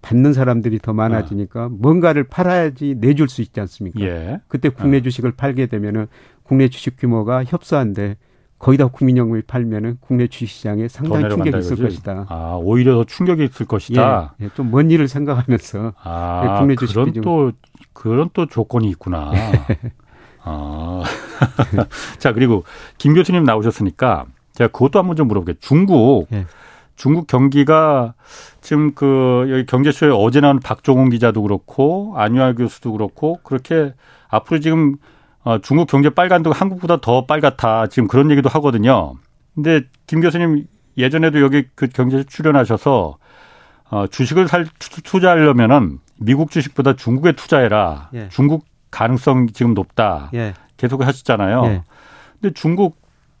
Speaker 3: 받는 사람들이 더 많아지니까 아. 뭔가를 팔아야지 내줄 수 있지 않습니까? 예. 그때 국내 아. 주식을 팔게 되면은 국내 주식 규모가 협소한데 거기다 국민연금이 팔면은 국내 주식시장에 상당히 충격이 있을 이거지? 것이다.
Speaker 1: 아 오히려 더 충격이 있을 것이다.
Speaker 3: 예, 예, 좀 먼 일을 생각하면서
Speaker 1: 아, 예, 국내 주식 그런 또 그런 또 조건이 있구나. 아. 자 그리고 김 교수님 나오셨으니까 제가 그것도 한번 좀 물어볼게요. 중국 예. 중국 경기가 지금 그 여기 경제쇼에 어제 나온 박종훈 기자도 그렇고 안유아 교수도 그렇고 그렇게 앞으로 지금 어, 중국 경제 빨간도 한국보다 더 빨갛다. 지금 그런 얘기도 하거든요. 근데 김 교수님 예전에도 여기 그 경제 출연하셔서 어, 주식을 살 투자하려면은 미국 주식보다 중국에 투자해라. 예. 중국 가능성 지금 높다. 예. 계속 하셨잖아요. 예. 근데 중국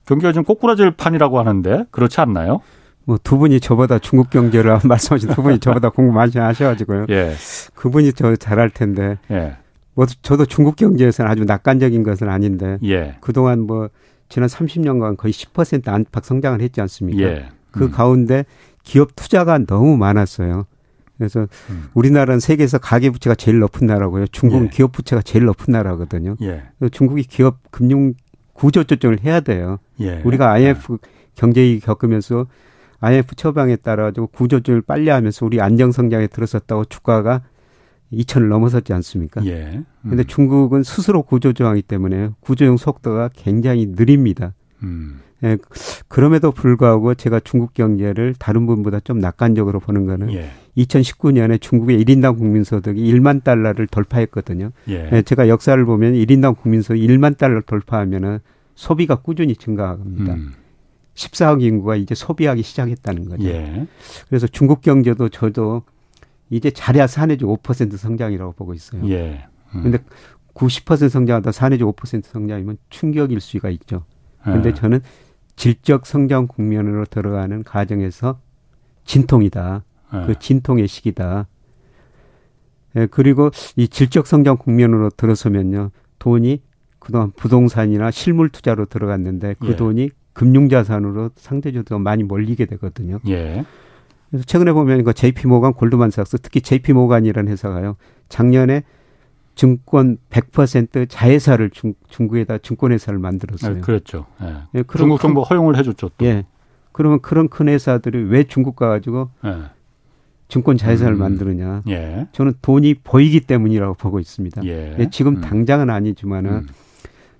Speaker 1: 경기가 지금 꼬꾸라질 판이라고 하는데 그렇지 않나요?
Speaker 3: 뭐 두 분이 저보다 중국 경제를 말씀하신 두 분이 저보다 공부 많이 하셔가지고요. 예. 그분이 저 잘할 텐데. 예. 뭐 저도 중국 경제에서는 아주 낙관적인 것은 아닌데 예. 그동안 뭐 지난 30년간 거의 10% 안팎 성장을 했지 않습니까? 예. 그 음. 그 가운데 기업 투자가 너무 많았어요. 그래서 음. 우리나라는 세계에서 가계 부채가 제일 높은 나라고요. 중국은 예. 기업 부채가 제일 높은 나라거든요. 예. 중국이 기업 금융 구조 조정을 해야 돼요. 예. 우리가 IMF 경제위기 겪으면서 IMF 처방에 따라 가지고 구조 조정을 빨리 하면서 우리 안정 성장에 들어섰다고 주가가 2천을 넘어섰지 않습니까? 예. 음. 근데 중국은 스스로 구조조항이기 때문에 구조용 속도가 굉장히 느립니다. 음. 예, 그럼에도 불구하고 제가 중국 경제를 다른 분보다 좀 낙관적으로 보는 거는 예. 2019년에 중국의 1인당 국민소득이 1만 달러를 돌파했거든요. 예. 예, 제가 역사를 보면 1인당 국민소득 1만 달러 돌파하면은 소비가 꾸준히 증가합니다. 음. 14억 인구가 이제 소비하기 시작했다는 거죠.
Speaker 1: 예.
Speaker 3: 그래서 중국 경제도 저도 이제 잘해야 사내주 5% 성장이라고 보고 있어요.
Speaker 1: 예.
Speaker 3: 음. 근데 90% 성장하다 사내주 5% 성장이면 충격일 수가 있죠. 근데 예. 저는 질적 성장 국면으로 들어가는 과정에서 진통이다. 예. 그 진통의 시기다. 예, 그리고 이 질적 성장 국면으로 들어서면요. 돈이 그동안 부동산이나 실물 투자로 들어갔는데 그 예. 돈이 금융자산으로 상대적으로 많이 몰리게 되거든요.
Speaker 1: 예.
Speaker 3: 그래서 최근에 보면 그 JP 모간, 골드만삭스, 특히 JP 모간이라는 회사가요. 작년에 증권 100% 자회사를 중, 중국에다 증권회사를 만들었어요. 네,
Speaker 1: 그렇죠. 예. 예, 중국 정부 허용을 해줬죠. 또.
Speaker 3: 예. 그러면 그런 큰 회사들이 왜 중국 가가지고 예. 증권 자회사를 음. 만드느냐? 예. 저는 돈이 보이기 때문이라고 보고 있습니다. 예. 예 지금 음. 당장은 아니지만은 음.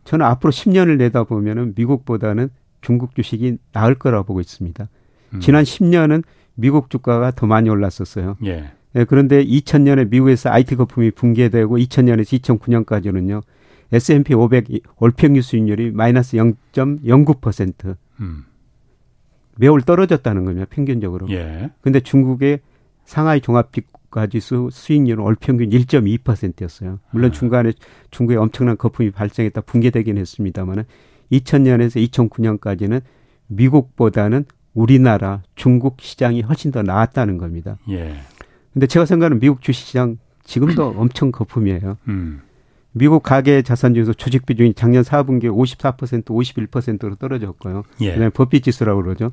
Speaker 3: 저는 앞으로 10년을 내다 보면은 미국보다는 중국 주식이 나을 거라고 보고 있습니다. 음. 지난 10년은 미국 주가가 더 많이 올랐었어요. 예. 예, 그런데 2000년에 미국에서 IT 거품이 붕괴되고 2000년에서 2009년까지는요. S&P 500 월평균 수익률이 마이너스 0.09%. 음. 매월 떨어졌다는 겁니다. 평균적으로. 예. 근데 중국의 상하이 종합지수 수익률은 월평균 1.2%였어요. 물론 아. 중간에 중국에 엄청난 거품이 발생했다 붕괴되긴 했습니다만은 2000년에서 2009년까지는 미국보다는 우리나라 중국 시장이 훨씬 더 나았다는 겁니다. 예. 근데 제가 생각하는 미국 주식시장 지금도 엄청 거품이에요. 음. 미국 가계 자산 중에서 조직 비중이 작년 4분기에 54% 51%로 떨어졌고요. 예. 그다음에 법비 지수라고 그러죠.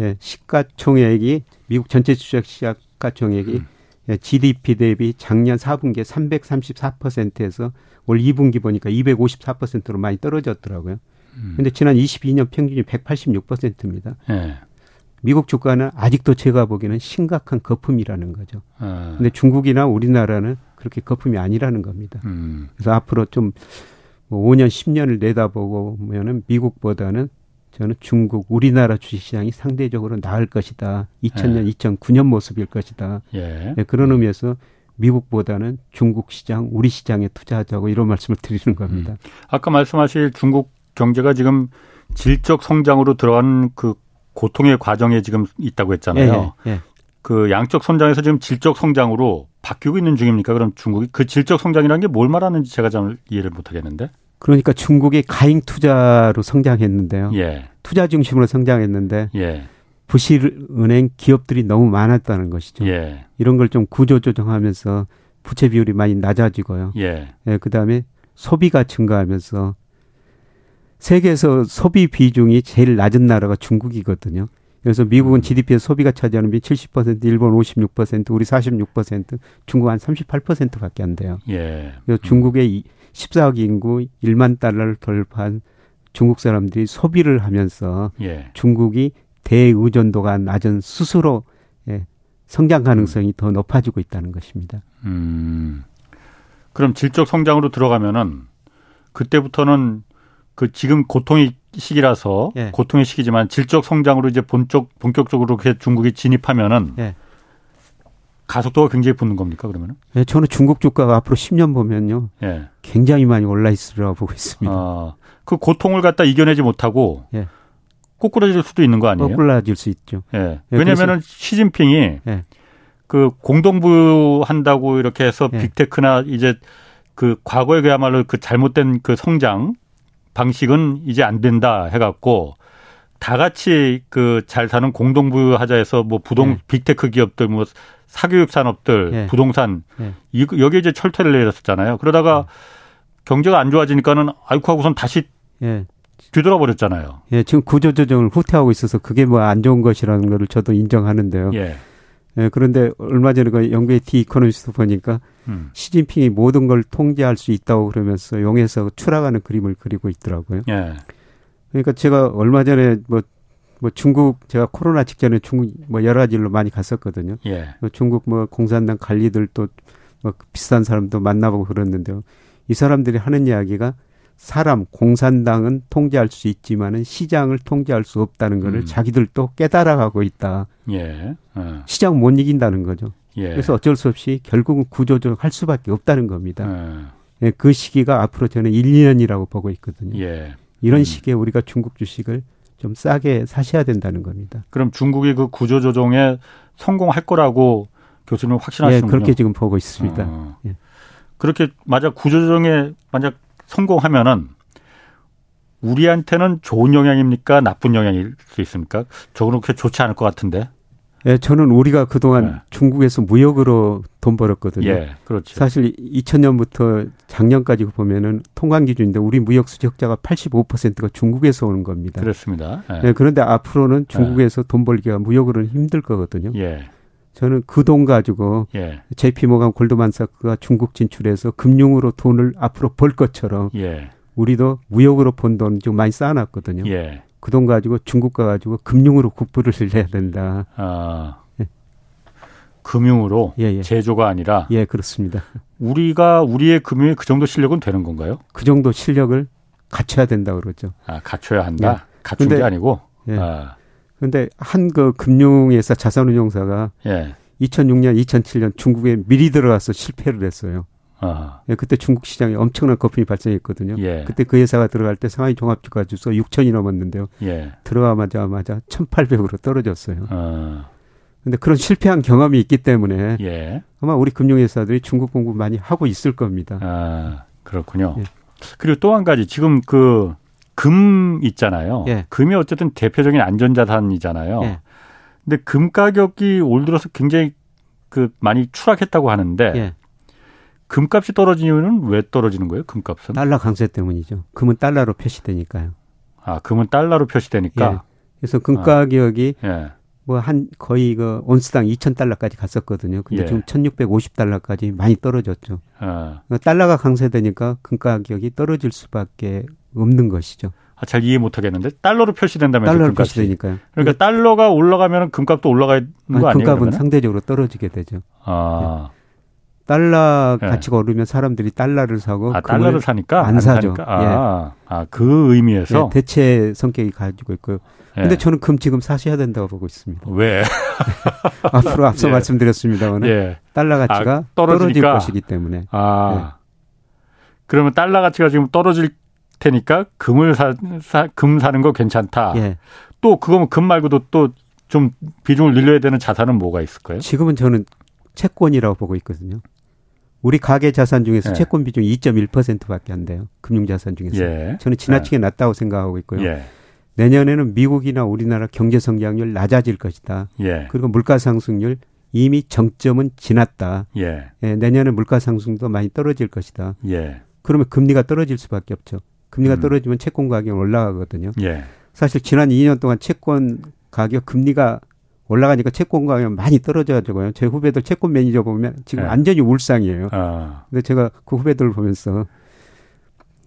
Speaker 3: 예, 시가총액이 미국 전체 주식 시가총액이 음. 예, GDP 대비 작년 4분기에 334%에서 올 2분기 보니까 254%로 많이 떨어졌더라고요. 음. 근데 지난 22년 평균이 186%입니다. 예. 미국 주가는 아직도 제가 보기에는 심각한 거품이라는 거죠. 아. 근데 중국이나 우리나라는 그렇게 거품이 아니라는 겁니다. 음. 그래서 앞으로 좀뭐 5년, 10년을 내다보면은 미국보다는 저는 중국, 우리나라 주식시장이 상대적으로 나을 것이다. 2000년, 예. 2009년 모습일 것이다. 예. 네, 그런 의미에서 미국보다는 중국 시장, 우리 시장에 투자하자고 이런 말씀을 드리는 겁니다. 음.
Speaker 1: 아까 말씀하실 중국 경제가 지금 질적 성장으로 들어간 그 고통의 과정에 지금 있다고 했잖아요. 예, 예. 그 양적 성장에서 지금 질적 성장으로 바뀌고 있는 중입니까? 그럼 중국이 그 질적 성장이라는 게 뭘 말하는지 제가 잘 이해를 못 하겠는데.
Speaker 3: 그러니까 중국이 가잉 투자로 성장했는데요. 예. 투자 중심으로 성장했는데 예. 부실 은행 기업들이 너무 많았다는 것이죠. 예. 이런 걸 좀 구조 조정하면서 부채 비율이 많이 낮아지고요. 예. 예 그다음에 소비가 증가하면서 세계에서 소비 비중이 제일 낮은 나라가 중국이거든요. 그래서 미국은 음. GDP의 소비가 차지하는 비 70%, 일본 56%, 우리 46%, 중국 한 38%밖에 안 돼요. 예. 그래서 중국의 14억 인구 1만 달러를 돌파한 중국 사람들이 소비를 하면서 예. 중국이 대의존도가 낮은 스스로 예, 성장 가능성이 음. 더 높아지고 있다는 것입니다. 음.
Speaker 1: 그럼 질적 성장으로 들어가면은 그때부터는 그 지금 고통의 시기라서 예. 고통의 시기지만 질적 성장으로 이제 본적 본격적으로 중국이 진입하면은 예. 가속도가 굉장히 붙는 겁니까 그러면은?
Speaker 3: 예, 저는 중국 주가가 앞으로 10년 보면요, 예. 굉장히 많이 올라 있으리라고 보고 있습니다. 아,
Speaker 1: 그 고통을 갖다 이겨내지 못하고 예. 꼬꾸라질 수도 있는 거 아니에요?
Speaker 3: 꼬꾸라질 수 있죠.
Speaker 1: 예. 예 왜냐면은 시진핑이 예. 그 공동부 한다고 이렇게 해서 빅테크나 이제 그 과거에 그야말로 그 잘못된 그 성장 방식은 이제 안 된다 해갖고 다 같이 그 잘 사는 공동부 하자 해서 뭐 부동 네. 빅테크 기업들 뭐 사교육 산업들 네. 부동산 네. 이 여기 이제 철퇴를 내렸었잖아요. 그러다가 네. 경제가 안 좋아지니까는 아이쿠 하고선 다시 예. 뒤돌아 버렸잖아요.
Speaker 3: 예, 지금 구조 조정을 후퇴하고 있어서 그게 뭐 안 좋은 것이라는 거를 저도 인정하는데요. 예. 예, 그런데 얼마 전에 그 영국의 The Economist 보니까 음. 시진핑이 모든 걸 통제할 수 있다고 그러면서 용에서 추락하는 그림을 그리고 있더라고요. 예. 그러니까 제가 얼마 전에 뭐, 뭐 중국 제가 코로나 직전에 중국 뭐 여러 가지 일로 많이 갔었거든요. 예. 뭐 중국 뭐 공산당 관리들도 뭐 비싼 사람도 만나보고 그랬는데요. 이 사람들이 하는 이야기가 사람 공산당은 통제할 수 있지만은 시장을 통제할 수 없다는 것을 음. 자기들도 깨달아가고 있다. 예. 어. 시장 못 이긴다는 거죠. 예. 그래서 어쩔 수 없이 결국은 구조조정할 수밖에 없다는 겁니다. 어. 예, 그 시기가 앞으로 저는 1, 2년이라고 보고 있거든요. 예. 이런 음. 시기에 우리가 중국 주식을 좀 싸게 사셔야 된다는 겁니다.
Speaker 1: 그럼 중국이 그 구조 조정에 성공할 거라고 교수님은 확신하시는군요.
Speaker 3: 예, 그렇게 지금 보고 있습니다. 어. 예.
Speaker 1: 그렇게 만약 구조 조정에 만약 성공하면은 우리한테는 좋은 영향입니까? 나쁜 영향일 수 있습니까? 저는 그렇게 좋지 않을 것 같은데.
Speaker 3: 예, 저는 우리가 그동안 네. 중국에서 무역으로 돈 벌었거든요.
Speaker 1: 예, 그렇죠.
Speaker 3: 사실 2000년부터 작년까지 보면은 통관 기준인데 우리 무역 수적자가 85%가 중국에서 오는 겁니다.
Speaker 1: 그렇습니다.
Speaker 3: 예. 예 그런데 앞으로는 중국에서 예. 돈 벌기가 무역으로는 힘들 거거든요. 예. 저는 그 돈 가지고 예. JP 모간 골드만사크가 중국 진출해서 금융으로 돈을 앞으로 벌 것처럼 예. 우리도 무역으로 번돈좀 많이 쌓아놨거든요. 예. 그돈 가지고 중국 가가지고 금융으로 국부를 내야 된다. 아.
Speaker 1: 예. 금융으로 예, 예. 제조가 아니라
Speaker 3: 예 그렇습니다.
Speaker 1: 우리가 우리의 금융에 그 정도 실력은 되는 건가요?
Speaker 3: 그 정도 실력을 갖춰야 된다 그러죠.
Speaker 1: 아 갖춰야 한다. 예. 갖춘 근데, 게 아니고.
Speaker 3: 예. 아. 그런데 한 그 금융회사 자산운용사가 예. 2006년, 2007년 중국에 미리 들어가서 실패를 했어요. 아. 예, 그때 중국 시장에 엄청난 거품이 발생했거든요. 예. 그때 그 회사가 들어갈 때 상하이 종합주가 주소 6천이 넘었는데요. 예. 들어가마자 마자 1,800으로 떨어졌어요. 아. 근데 그런 실패한 경험이 있기 때문에 예. 아마 우리 금융회사들이 중국 공부 많이 하고 있을 겁니다.
Speaker 1: 아, 그렇군요. 예. 그리고 또 한 가지 지금 그 금 있잖아요. 예. 금이 어쨌든 대표적인 안전자산이잖아요. 예. 근데 금 가격이 올 들어서 굉장히 그 많이 추락했다고 하는데 예. 금값이 떨어진 이유는 왜 떨어지는 거예요? 금값은?
Speaker 3: 달러 강세 때문이죠. 금은 달러로 표시되니까요.
Speaker 1: 아, 금은 달러로 표시되니까.
Speaker 3: 예. 그래서 금 가격이 아. 예. 뭐한 거의 그 온스당 2,000달러까지 갔었거든요. 근데 예. 지금 1,650달러까지 많이 떨어졌죠. 아. 그러니까 달러가 강세되니까 금 가격이 떨어질 수밖에 없는 것이죠.
Speaker 1: 아, 잘 이해 못 하겠는데 달러로 표시된다면서
Speaker 3: 달러로 금값이. 표시되니까요.
Speaker 1: 그러니까 달러가 올라가면 금값도 올라가는 거 아니, 아니에요?
Speaker 3: 금값은 그러면? 상대적으로 떨어지게 되죠. 아. 예. 달러 예. 가치가 네. 오르면 사람들이 달러를 사고
Speaker 1: 아, 달러를 사니까
Speaker 3: 안, 사죠.
Speaker 1: 아, 예. 아, 그 의미에서
Speaker 3: 예, 대체 성격이 가지고 있고요. 예. 근데 저는 금 지금 사셔야 된다고 보고 있습니다.
Speaker 1: 왜?
Speaker 3: 앞으로 앞서 예. 말씀드렸습니다만 예. 달러 가치가 아, 떨어질 것이기 때문에. 아.
Speaker 1: 그러면 달러 가치가 지금 떨어질 테니까 금을 사, 사, 금 사는 거 괜찮다. 또 그거면 금 말고도 또 좀 비중을 늘려야 되는 자산은 뭐가 있을까요?
Speaker 3: 지금은 저는 채권이라고 보고 있거든요. 우리 가계 자산 중에서 예. 채권 비중이 2.1%밖에 안 돼요. 금융 자산 중에서. 예. 저는 지나치게 예. 낮다고 생각하고 있고요. 예. 내년에는 미국이나 우리나라 경제 성장률 낮아질 것이다. 예. 그리고 물가 상승률 이미 정점은 지났다. 예. 예, 내년에 물가 상승도 많이 떨어질 것이다. 그러면 금리가 떨어질 수밖에 없죠. 금리가 음. 떨어지면 채권 가격이 올라가거든요. 사실 지난 2년 동안 채권 가격 금리가 올라가니까 채권 가격 많이 떨어져가지고요. 제 후배들 채권 매니저 보면 지금 네. 완전히 울상이에요. 아. 근데 제가 그 후배들을 보면서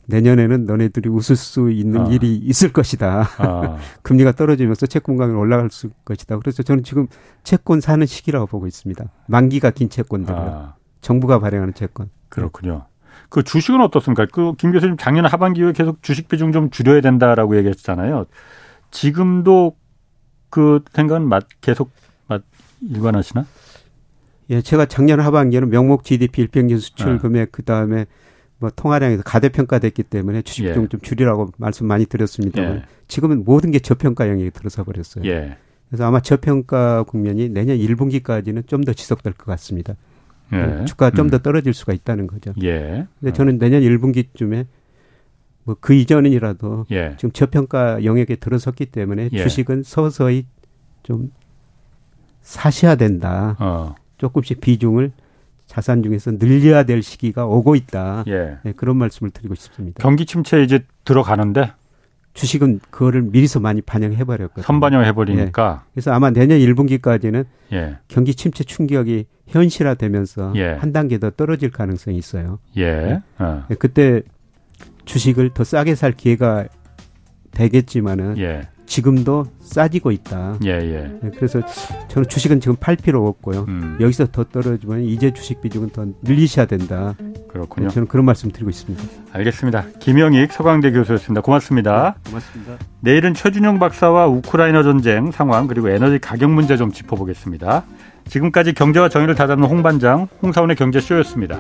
Speaker 3: 내년에는 너네들이 웃을 수 있는 아. 일이 있을 것이다. 아. 금리가 떨어지면서 채권 가격이 올라갈 수 것이다. 그래서 저는 지금 채권 사는 시기라고 보고 있습니다. 만기가 긴 채권들. 아. 정부가 발행하는 채권.
Speaker 1: 그렇군요. 그 주식은 어떻습니까? 그 김 교수님 작년 하반기에 계속 주식 비중 좀 줄여야 된다라고 얘기했잖아요. 지금도 그 생각은 맞, 계속 맞, 일관하시나?
Speaker 3: 예, 제가 작년 하반기에는 명목 GDP 일평균 수출 네. 금액 그 다음에 뭐 통화량에서 가대평가됐기 때문에 주식 비중 예. 좀 줄이라고 말씀 많이 드렸습니다. 예. 지금은 모든 게 저평가형이 들어서 버렸어요. 예. 그래서 아마 저평가 국면이 내년 1분기까지는 좀 더 지속될 것 같습니다. 예. 주가가 좀더 음. 떨어질 수가 있다는 거죠. 예. 근데 저는 내년 1분기쯤에 뭐 그 이전이라도 예. 지금 저평가 영역에 들어섰기 때문에 예. 주식은 서서히 좀 사셔야 된다. 어. 조금씩 비중을 자산 중에서 늘려야 될 시기가 오고 있다. 예. 네, 그런 말씀을 드리고 싶습니다.
Speaker 1: 경기 침체 이제 들어가는데
Speaker 3: 주식은 그거를 미리서 많이 반영해 버렸거든요.
Speaker 1: 선반영해 버리니까.
Speaker 3: 네. 그래서 아마 내년 1분기까지는 예. 경기 침체 충격이 현실화되면서 예. 한 단계 더 떨어질 가능성이 있어요. 예. 네. 어. 그때 주식을 더 싸게 살 기회가 되겠지만은 예. 지금도 싸지고 있다. 예, 예. 네, 그래서 저는 주식은 지금 팔 필요 없고요. 음. 여기서 더 떨어지면 이제 주식 비중은 더 늘리셔야 된다.
Speaker 1: 그렇군요. 네,
Speaker 3: 저는 그런 말씀 드리고 있습니다.
Speaker 1: 알겠습니다. 김영익 서강대 교수였습니다. 고맙습니다.
Speaker 3: 네, 고맙습니다.
Speaker 1: 내일은 최준영 박사와 우크라이나 전쟁 상황 그리고 에너지 가격 문제 좀 짚어보겠습니다. 지금까지 경제와 정의를 다잡는 홍반장 홍사원의 경제쇼였습니다.